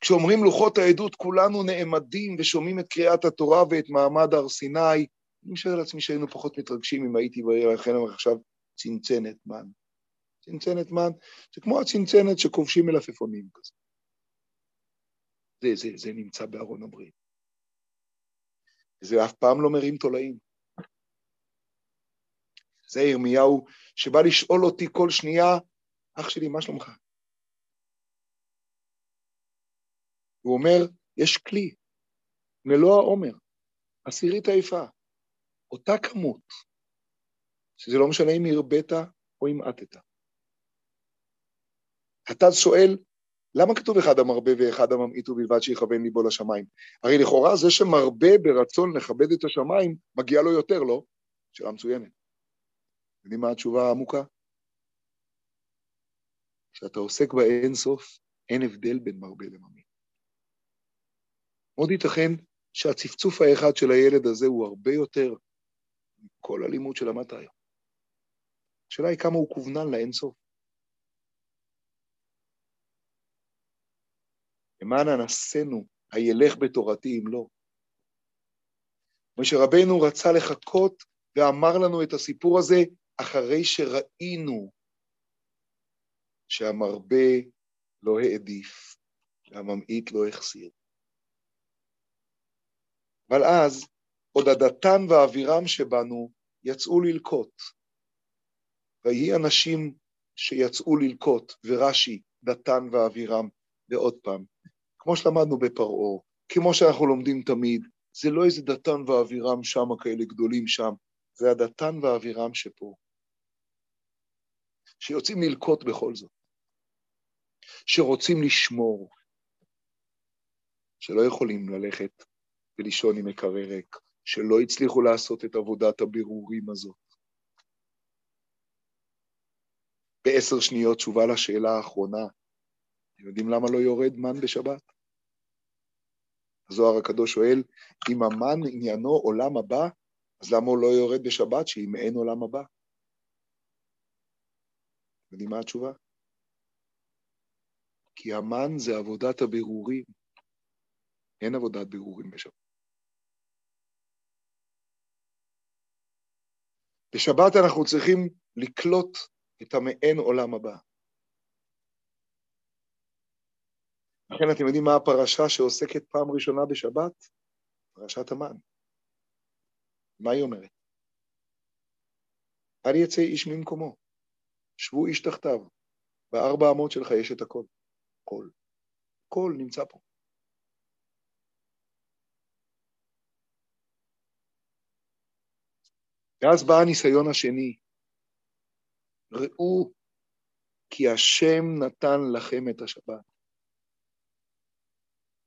כשאומרים לוחות העדות, כולנו נעמדים ושומעים את קריאת התורה ואת מעמד הר סיני. אני משער לעצמי שהיינו פחות מתרגשים אם הייתי בעיר, לכן אני עכשיו צנצנת מן. צנצנת מן, זה כמו הצנצנת שכובשים מלפפונים כזה. זה, זה, זה נמצא בארון הברית. זה אף פעם לא מרים תולעים. זה ירמיהו שבא לשאול אותי כל שנייה, אח שלי, מה שלומך? הוא אומר, יש כלי, מלוא העומר, עשירית היפה, אותה כמות, שזה לא משנה אם הרבית או אם עטת. אתה שואל, למה כתוב אחד המרבה ואחד הממעיט ובלבד שיכוון ליבו לשמיים? הרי לכאורה זה שמרבה ברצון לכבד את השמיים, מגיע לו יותר, לא? שאלה מצוינת. יודעים מה התשובה העמוקה? כשאתה עוסק באין סוף, אין הבדל בין מרבה לממעיט. מאוד ייתכן שהצפצוף האחד של הילד הזה הוא הרבה יותר מכל הלימוד שלמדת היום. השאלה היא כמה הוא כוונן לאין למען אנסנו, הילך בתורתי אם לא. משה רבנו רצה לחכות ואמר לנו את הסיפור הזה אחרי שראינו שהמרבה לא העדיף והממעיט לא החסיר. אבל אז עוד הדתן ואווירם שבנו יצאו ללקוט. ויהי אנשים שיצאו ללקוט, ורש"י, דתן ואווירם, ועוד פעם, כמו שלמדנו בפרעה, כמו שאנחנו לומדים תמיד, זה לא איזה דתן ואבירם שם, כאלה גדולים שם, זה הדתן ואבירם שפה, שיוצאים ללקוט בכל זאת, שרוצים לשמור, שלא יכולים ללכת ולישון עם מקרר ריק, שלא הצליחו לעשות את עבודת הבירורים הזאת. בעשר שניות תשובה לשאלה האחרונה, אתם יודעים למה לא יורד מן בשבת? הזוהר הקדוש שואל, אם המן עניינו עולם הבא, אז למה הוא לא יורד בשבת שאם אין עולם הבא? יודעים מה התשובה? כי המן זה עבודת הבירורים. אין עבודת בירורים בשבת. בשבת אנחנו צריכים לקלוט את המעין עולם הבא. לכן אתם יודעים מה הפרשה שעוסקת פעם ראשונה בשבת? פרשת המן. מה היא אומרת? אל יצא איש ממקומו, שבו איש תחתיו, בארבע אמות שלך יש את הכל. כל. כל נמצא פה. ואז בא הניסיון השני. ראו כי השם נתן לכם את השבת.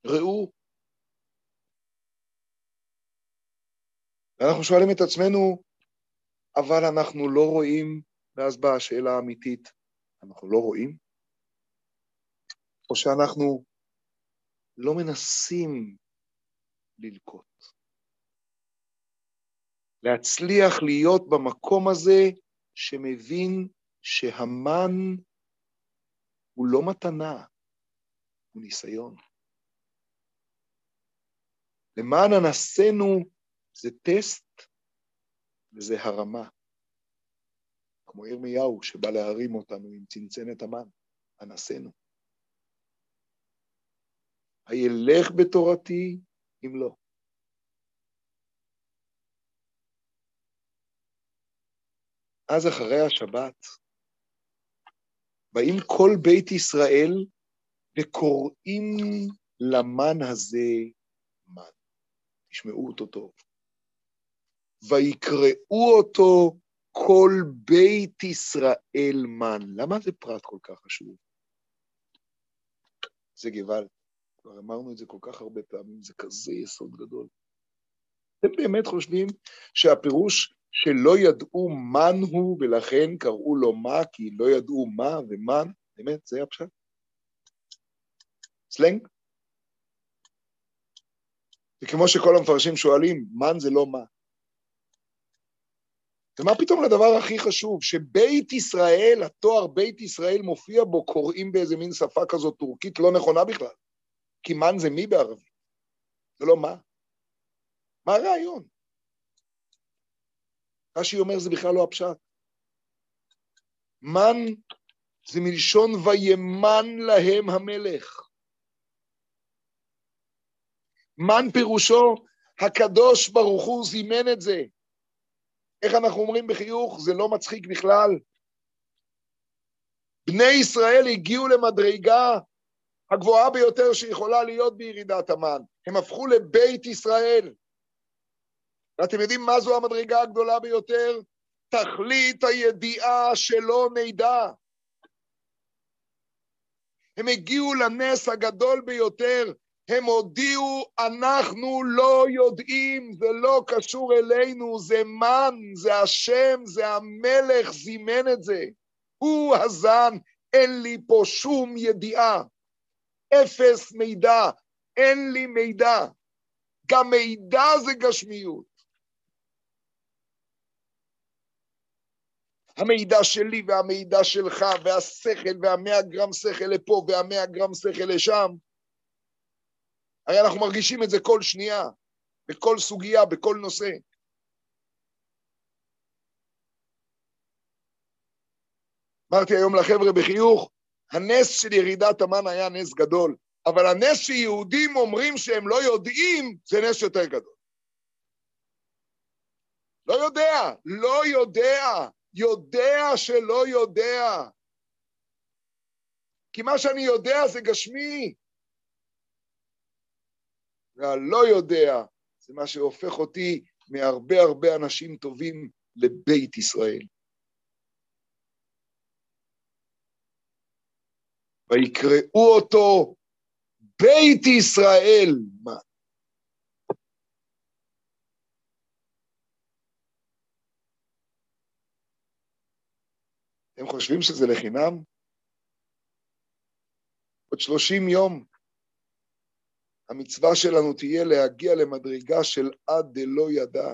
ראו. ואנחנו שואלים את עצמנו, אבל אנחנו לא רואים, ואז באה השאלה האמיתית, אנחנו לא רואים? או שאנחנו לא מנסים ללקוט? להצליח להיות במקום הזה שמבין שהמן הוא לא מתנה, הוא ניסיון. למען אנסינו זה טסט וזה הרמה. כמו ירמיהו שבא להרים אותנו עם צנצנת המן, אנסינו. הילך בתורתי אם לא. אז אחרי השבת, באים כל בית ישראל וקוראים למן הזה. תשמעו אותו טוב. ויקראו אותו כל בית ישראל מן. למה זה פרט כל כך חשוב? זה גוואלד. כבר אמרנו את זה כל כך הרבה פעמים, זה כזה יסוד גדול. אתם באמת חושבים שהפירוש שלא ידעו מן הוא ולכן קראו לו מה, כי לא ידעו מה ומן, באמת, זה הפשט? סלנג? וכמו שכל המפרשים שואלים, מן זה לא מה. ומה פתאום לדבר הכי חשוב, שבית ישראל, התואר בית ישראל מופיע בו, קוראים באיזה מין שפה כזאת טורקית לא נכונה בכלל. כי מן זה מי בערבית, זה לא מה. מה הרעיון? רש"י אומר זה בכלל לא הפשט. מן זה מלשון וימן להם המלך. מן פירושו, הקדוש ברוך הוא זימן את זה. איך אנחנו אומרים בחיוך? זה לא מצחיק בכלל. בני ישראל הגיעו למדרגה הגבוהה ביותר שיכולה להיות בירידת המן. הם הפכו לבית ישראל. ואתם יודעים מה זו המדרגה הגדולה ביותר? תכלית הידיעה שלא נדע. הם הגיעו לנס הגדול ביותר, הם הודיעו, אנחנו לא יודעים, זה לא קשור אלינו, זה מן, זה השם, זה המלך זימן את זה. הוא הזן, אין לי פה שום ידיעה. אפס מידע, אין לי מידע. גם מידע זה גשמיות. המידע שלי והמידע שלך והשכל והמאה גרם שכל לפה והמאה גרם שכל לשם, הרי אנחנו מרגישים את זה כל שנייה, בכל סוגיה, בכל נושא. אמרתי היום לחבר'ה בחיוך, הנס של ירידת המן היה נס גדול, אבל הנס שיהודים אומרים שהם לא יודעים, זה נס יותר גדול. לא יודע, לא יודע. יודע שלא יודע. כי מה שאני יודע זה גשמי. והלא יודע זה מה שהופך אותי מהרבה הרבה אנשים טובים לבית ישראל. ויקראו אותו בית ישראל. מה? אתם חושבים שזה לחינם? עוד שלושים יום המצווה שלנו תהיה להגיע למדרגה של עד דלא ידע.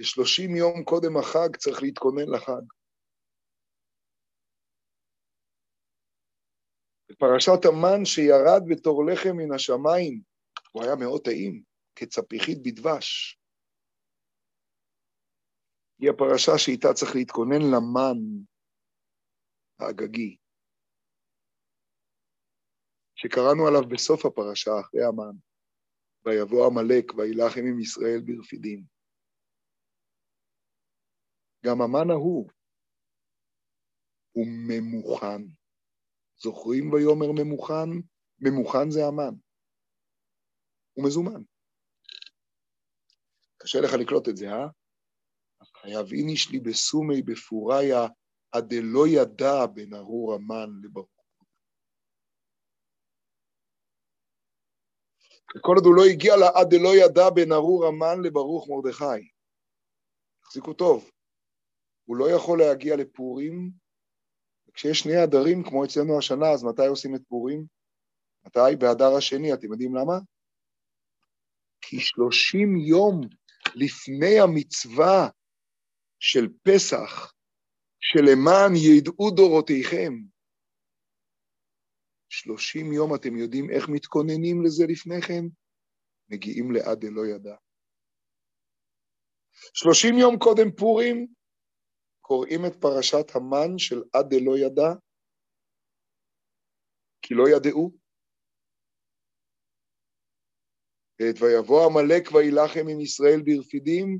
ושלושים יום קודם החג צריך להתכונן לחג. בפרשת המן שירד בתור לחם מן השמיים, הוא היה מאוד טעים, כצפיחית בדבש. היא הפרשה שאיתה צריך להתכונן למן האגגי. שקראנו עליו בסוף הפרשה, אחרי המן. ויבוא עמלק וילחם עם ישראל ברפידים. גם המן ההוא הוא ממוכן. זוכרים ויאמר ממוכן? ממוכן זה המן. הוא מזומן. קשה לך לקלוט את זה, אה? חייב איניש לי בסומי בפוריה, עד דלא ידע בין ארור המן לברוך. וכל עוד הוא לא הגיע לעד דלא ידע בין ארור המן לברוך מרדכי. תחזיקו טוב, הוא לא יכול להגיע לפורים, כשיש שני הדרים, כמו אצלנו השנה, אז מתי עושים את פורים? מתי? באדר השני, אתם יודעים למה? כי שלושים יום לפני המצווה של פסח, שלמען ידעו דורותיכם, שלושים יום אתם יודעים איך מתכוננים לזה לפני כן? מגיעים לעד דלא ידע. שלושים יום קודם פורים, קוראים את פרשת המן של עד דלא ידע, כי לא ידעו. ואת ויבוא עמלק וילחם עם ישראל ברפידים,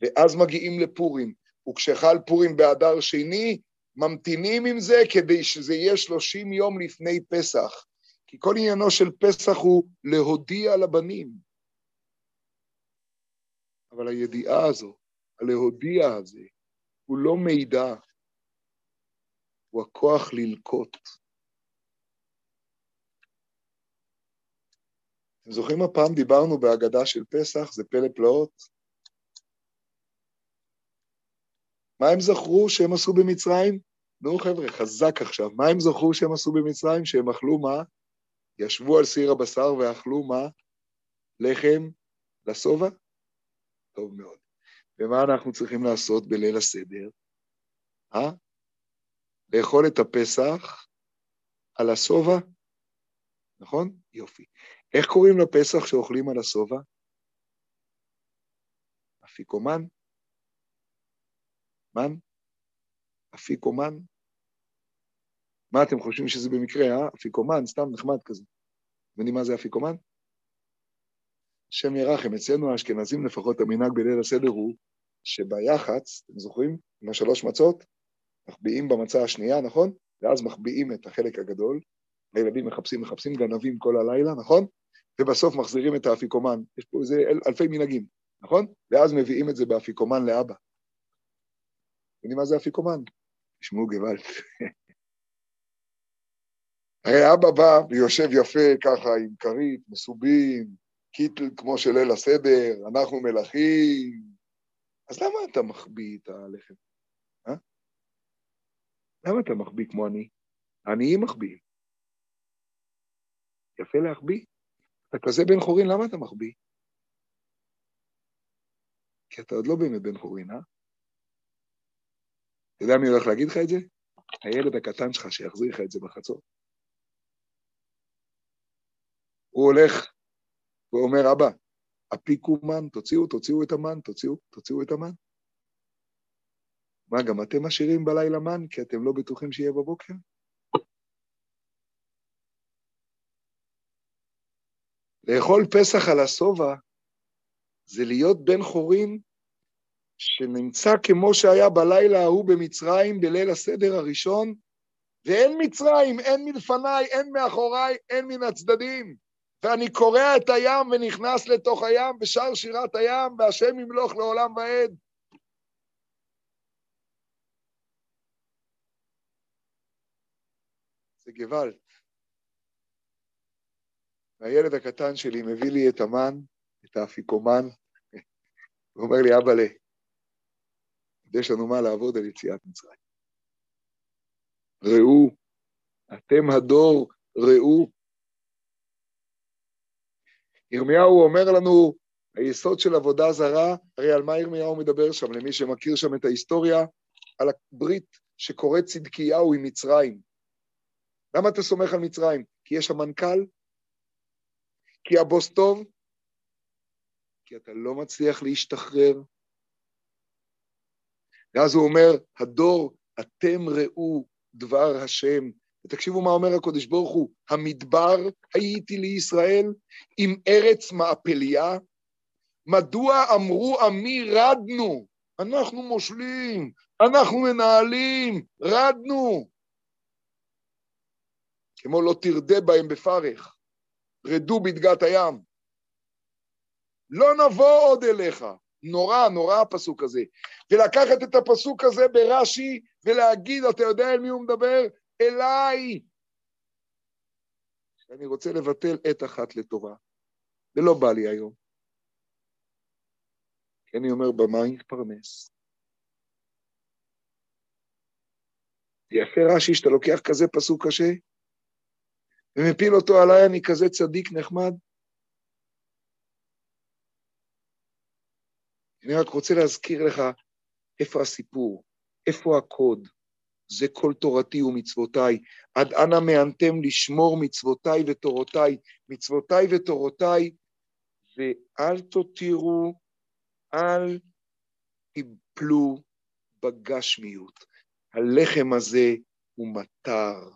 ואז מגיעים לפורים. וכשחל פורים באדר שני, ממתינים עם זה כדי שזה יהיה שלושים יום לפני פסח. כי כל עניינו של פסח הוא להודיע לבנים. אבל הידיעה הזו, הלהודיע הזה, הוא לא מידע, הוא הכוח ללקוט. אתם זוכרים הפעם דיברנו בהגדה של פסח, זה פלא פלאות? מה הם זכרו שהם עשו במצרים? נו חבר'ה, חזק עכשיו. מה הם זכרו שהם עשו במצרים? שהם אכלו מה? ישבו על סיר הבשר ואכלו מה? לחם לשובע? טוב מאוד. ומה אנחנו צריכים לעשות בליל הסדר? אה? לאכול את הפסח על השובע? נכון? יופי. איך קוראים לפסח שאוכלים על השובע? אפיקומן. מן? אפיקומן? מה אתם חושבים שזה במקרה, אה? אפיקומן, סתם נחמד כזה. יודעים מה זה אפיקומן? השם ירחם, אצלנו האשכנזים לפחות המנהג בליל הסדר הוא שביח"צ, אתם זוכרים? עם השלוש מצות, מחביאים במצה השנייה, נכון? ואז מחביאים את החלק הגדול, הילדים מחפשים, מחפשים גנבים כל הלילה, נכון? ובסוף מחזירים את האפיקומן. יש פה איזה אלפי מנהגים, נכון? ואז מביאים את זה באפיקומן לאבא. יודעים מה זה אפיקומן? תשמעו גוואלד. הרי אבא בא ויושב יפה ככה עם כרית, מסובים, קיטל כמו של ליל הסדר, אנחנו מלכים. אז למה אתה מחביא את הלחם? אה? למה אתה מחביא כמו אני? העניים מחביאים. יפה להחביא. אתה כזה בן חורין, למה אתה מחביא? כי אתה עוד לא באמת בן חורין, אה? אתה יודע מי הולך להגיד לך את זה? הילד הקטן שלך שיחזיר לך את זה בחצות. הוא הולך ואומר, אבא, הפיקו מן, תוציאו, תוציאו את המן, תוציאו, תוציאו את המן. מה, גם אתם משאירים בלילה מן כי אתם לא בטוחים שיהיה בבוקר? לאכול פסח על השובע זה להיות בן חורין שנמצא כמו שהיה בלילה ההוא במצרים בליל הסדר הראשון, ואין מצרים, אין מלפניי, אין מאחוריי, אין מן הצדדים. ואני קורע את הים ונכנס לתוך הים ושר שירת הים, והשם ימלוך לעולם ועד. זה גוואלד. והילד הקטן שלי מביא לי את המן, את האפיקומן, [laughs] הוא אומר לי, אבאלה, יש לנו מה לעבוד על יציאת מצרים. ראו, אתם הדור, ראו. ירמיהו אומר לנו, היסוד של עבודה זרה, הרי על מה ירמיהו מדבר שם, למי שמכיר שם את ההיסטוריה, על הברית שקוראת צדקיהו עם מצרים. למה אתה סומך על מצרים? כי יש שם מנכ"ל? כי הבוס טוב? כי אתה לא מצליח להשתחרר ואז הוא אומר, הדור, אתם ראו דבר השם, ותקשיבו מה אומר הקודש ברוך הוא, המדבר הייתי לישראל עם ארץ מעפליה, מדוע אמרו עמי רדנו? אנחנו מושלים, אנחנו מנהלים, רדנו. כמו לא תרדה בהם בפרך, רדו בדגת הים. לא נבוא עוד אליך. נורא, נורא הפסוק הזה. ולקחת את הפסוק הזה ברש"י ולהגיד, אתה יודע אל מי הוא מדבר? אליי. אני רוצה לבטל עת אחת לטובה, ולא בא לי היום. כי אני אומר, במה יתפרנס? יפה רש"י שאתה לוקח כזה פסוק קשה ומפיל אותו עליי, אני כזה צדיק נחמד. אני רק רוצה להזכיר לך איפה הסיפור, איפה הקוד. זה כל תורתי ומצוותיי. עד אנה מהנתם לשמור מצוותיי ותורותיי, מצוותיי ותורותיי, ואל תותירו, אל תיפלו בגשמיות. הלחם הזה הוא מטר,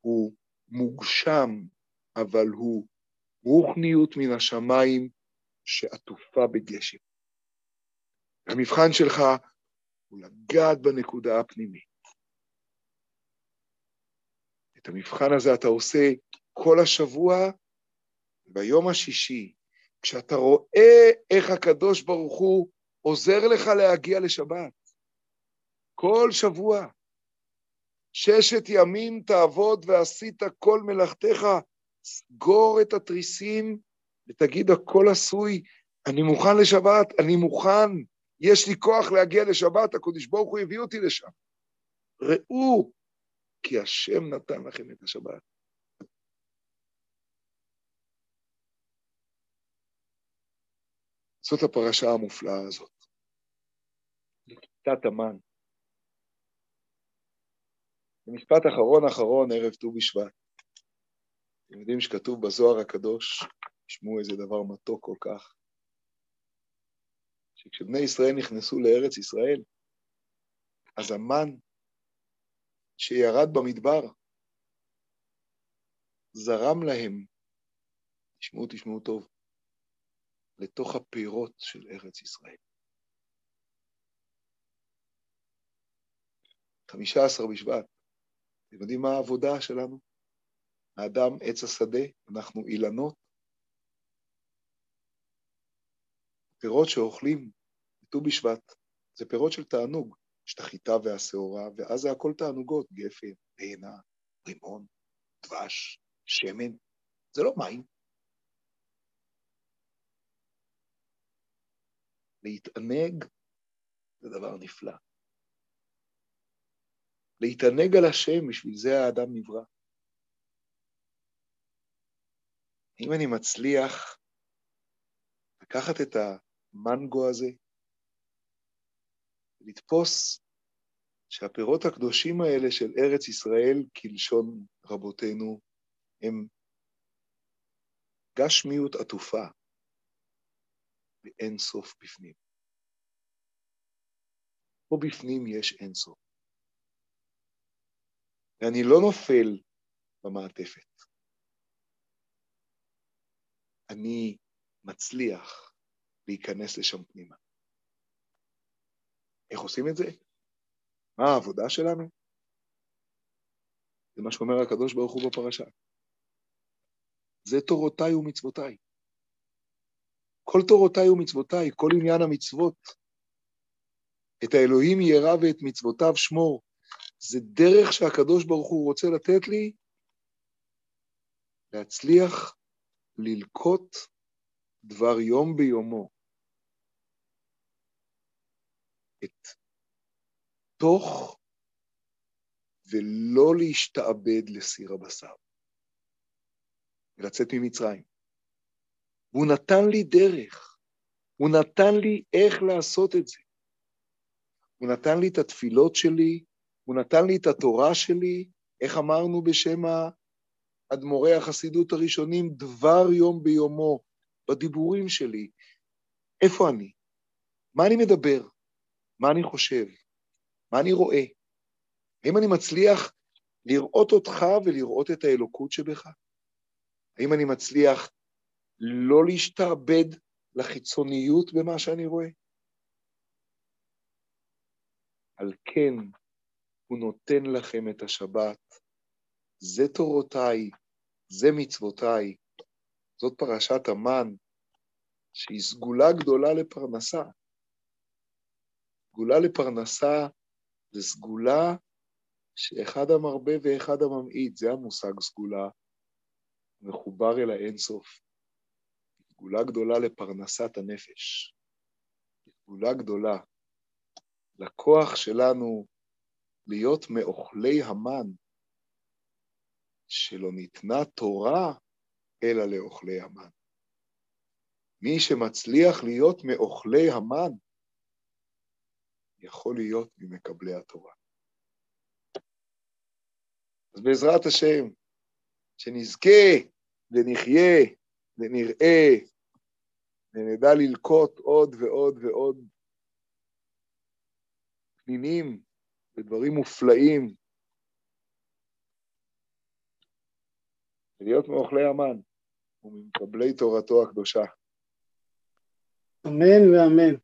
הוא מוגשם, אבל הוא רוחניות מן השמיים שעטופה בגשם. המבחן שלך הוא לגעת בנקודה הפנימית. את המבחן הזה אתה עושה כל השבוע, ביום השישי, כשאתה רואה איך הקדוש ברוך הוא עוזר לך להגיע לשבת. כל שבוע. ששת ימים תעבוד ועשית כל מלאכתך, סגור את התריסים ותגיד, הכל עשוי, אני מוכן לשבת, אני מוכן, יש לי כוח להגיע לשבת, הקדוש ברוך הוא הביא אותי לשם. ראו, כי השם נתן לכם את השבת. זאת הפרשה המופלאה הזאת. כיתת המן. במשפט אחרון אחרון, ערב ט"ו בשבט. אתם יודעים שכתוב בזוהר הקדוש, תשמעו איזה דבר מתוק כל כך, שכשבני ישראל נכנסו לארץ ישראל, אז המן שירד במדבר זרם להם, תשמעו, תשמעו טוב, לתוך הפירות של ארץ ישראל. חמישה עשר בשבט, אתם יודעים מה העבודה שלנו? האדם עץ השדה, אנחנו אילנות. פירות שאוכלים בט"ו בשבט, זה פירות של תענוג. יש את החיטה והשעורה, ואז זה הכל תענוגות, גפן, תאנה, רימון, דבש, שמן. זה לא מים. להתענג זה דבר נפלא. להתענג על השם, בשביל זה האדם נברא. אם אני מצליח לקחת את המנגו הזה, לתפוס שהפירות הקדושים האלה של ארץ ישראל, כלשון רבותינו, הם גשמיות עטופה ואין סוף בפנים. פה בפנים יש אין סוף. ואני לא נופל במעטפת. אני מצליח להיכנס לשם פנימה. איך עושים את זה? מה העבודה שלנו? זה מה שאומר הקדוש ברוך הוא בפרשה. זה תורותיי ומצוותיי. כל תורותיי ומצוותיי, כל עניין המצוות, את האלוהים ירא ואת מצוותיו שמור, זה דרך שהקדוש ברוך הוא רוצה לתת לי להצליח ללקוט דבר יום ביומו. את תוך ולא להשתעבד לסיר הבשר, ולצאת ממצרים. והוא נתן לי דרך, הוא נתן לי איך לעשות את זה. הוא נתן לי את התפילות שלי, הוא נתן לי את התורה שלי, איך אמרנו בשם האדמו"רי החסידות הראשונים, דבר יום ביומו, בדיבורים שלי. איפה אני? מה אני מדבר? מה אני חושב? מה אני רואה? האם אני מצליח לראות אותך ולראות את האלוקות שבך? האם אני מצליח לא להשתעבד לחיצוניות במה שאני רואה? על כן הוא נותן לכם את השבת. זה תורותיי, זה מצוותיי. זאת פרשת המן, שהיא סגולה גדולה לפרנסה. סגולה לפרנסה זה סגולה שאחד המרבה ואחד הממעיט, זה המושג סגולה, מחובר אל האינסוף. סגולה גדולה לפרנסת הנפש. סגולה גדולה לכוח שלנו להיות מאוכלי המן, שלא ניתנה תורה אלא לאוכלי המן. מי שמצליח להיות מאוכלי המן, יכול להיות ממקבלי התורה. אז בעזרת השם, שנזכה ונחיה ונראה ונדע ללקוט עוד ועוד ועוד פנינים ודברים מופלאים, ולהיות מאוכלי המן וממקבלי תורתו הקדושה. אמן ואמן.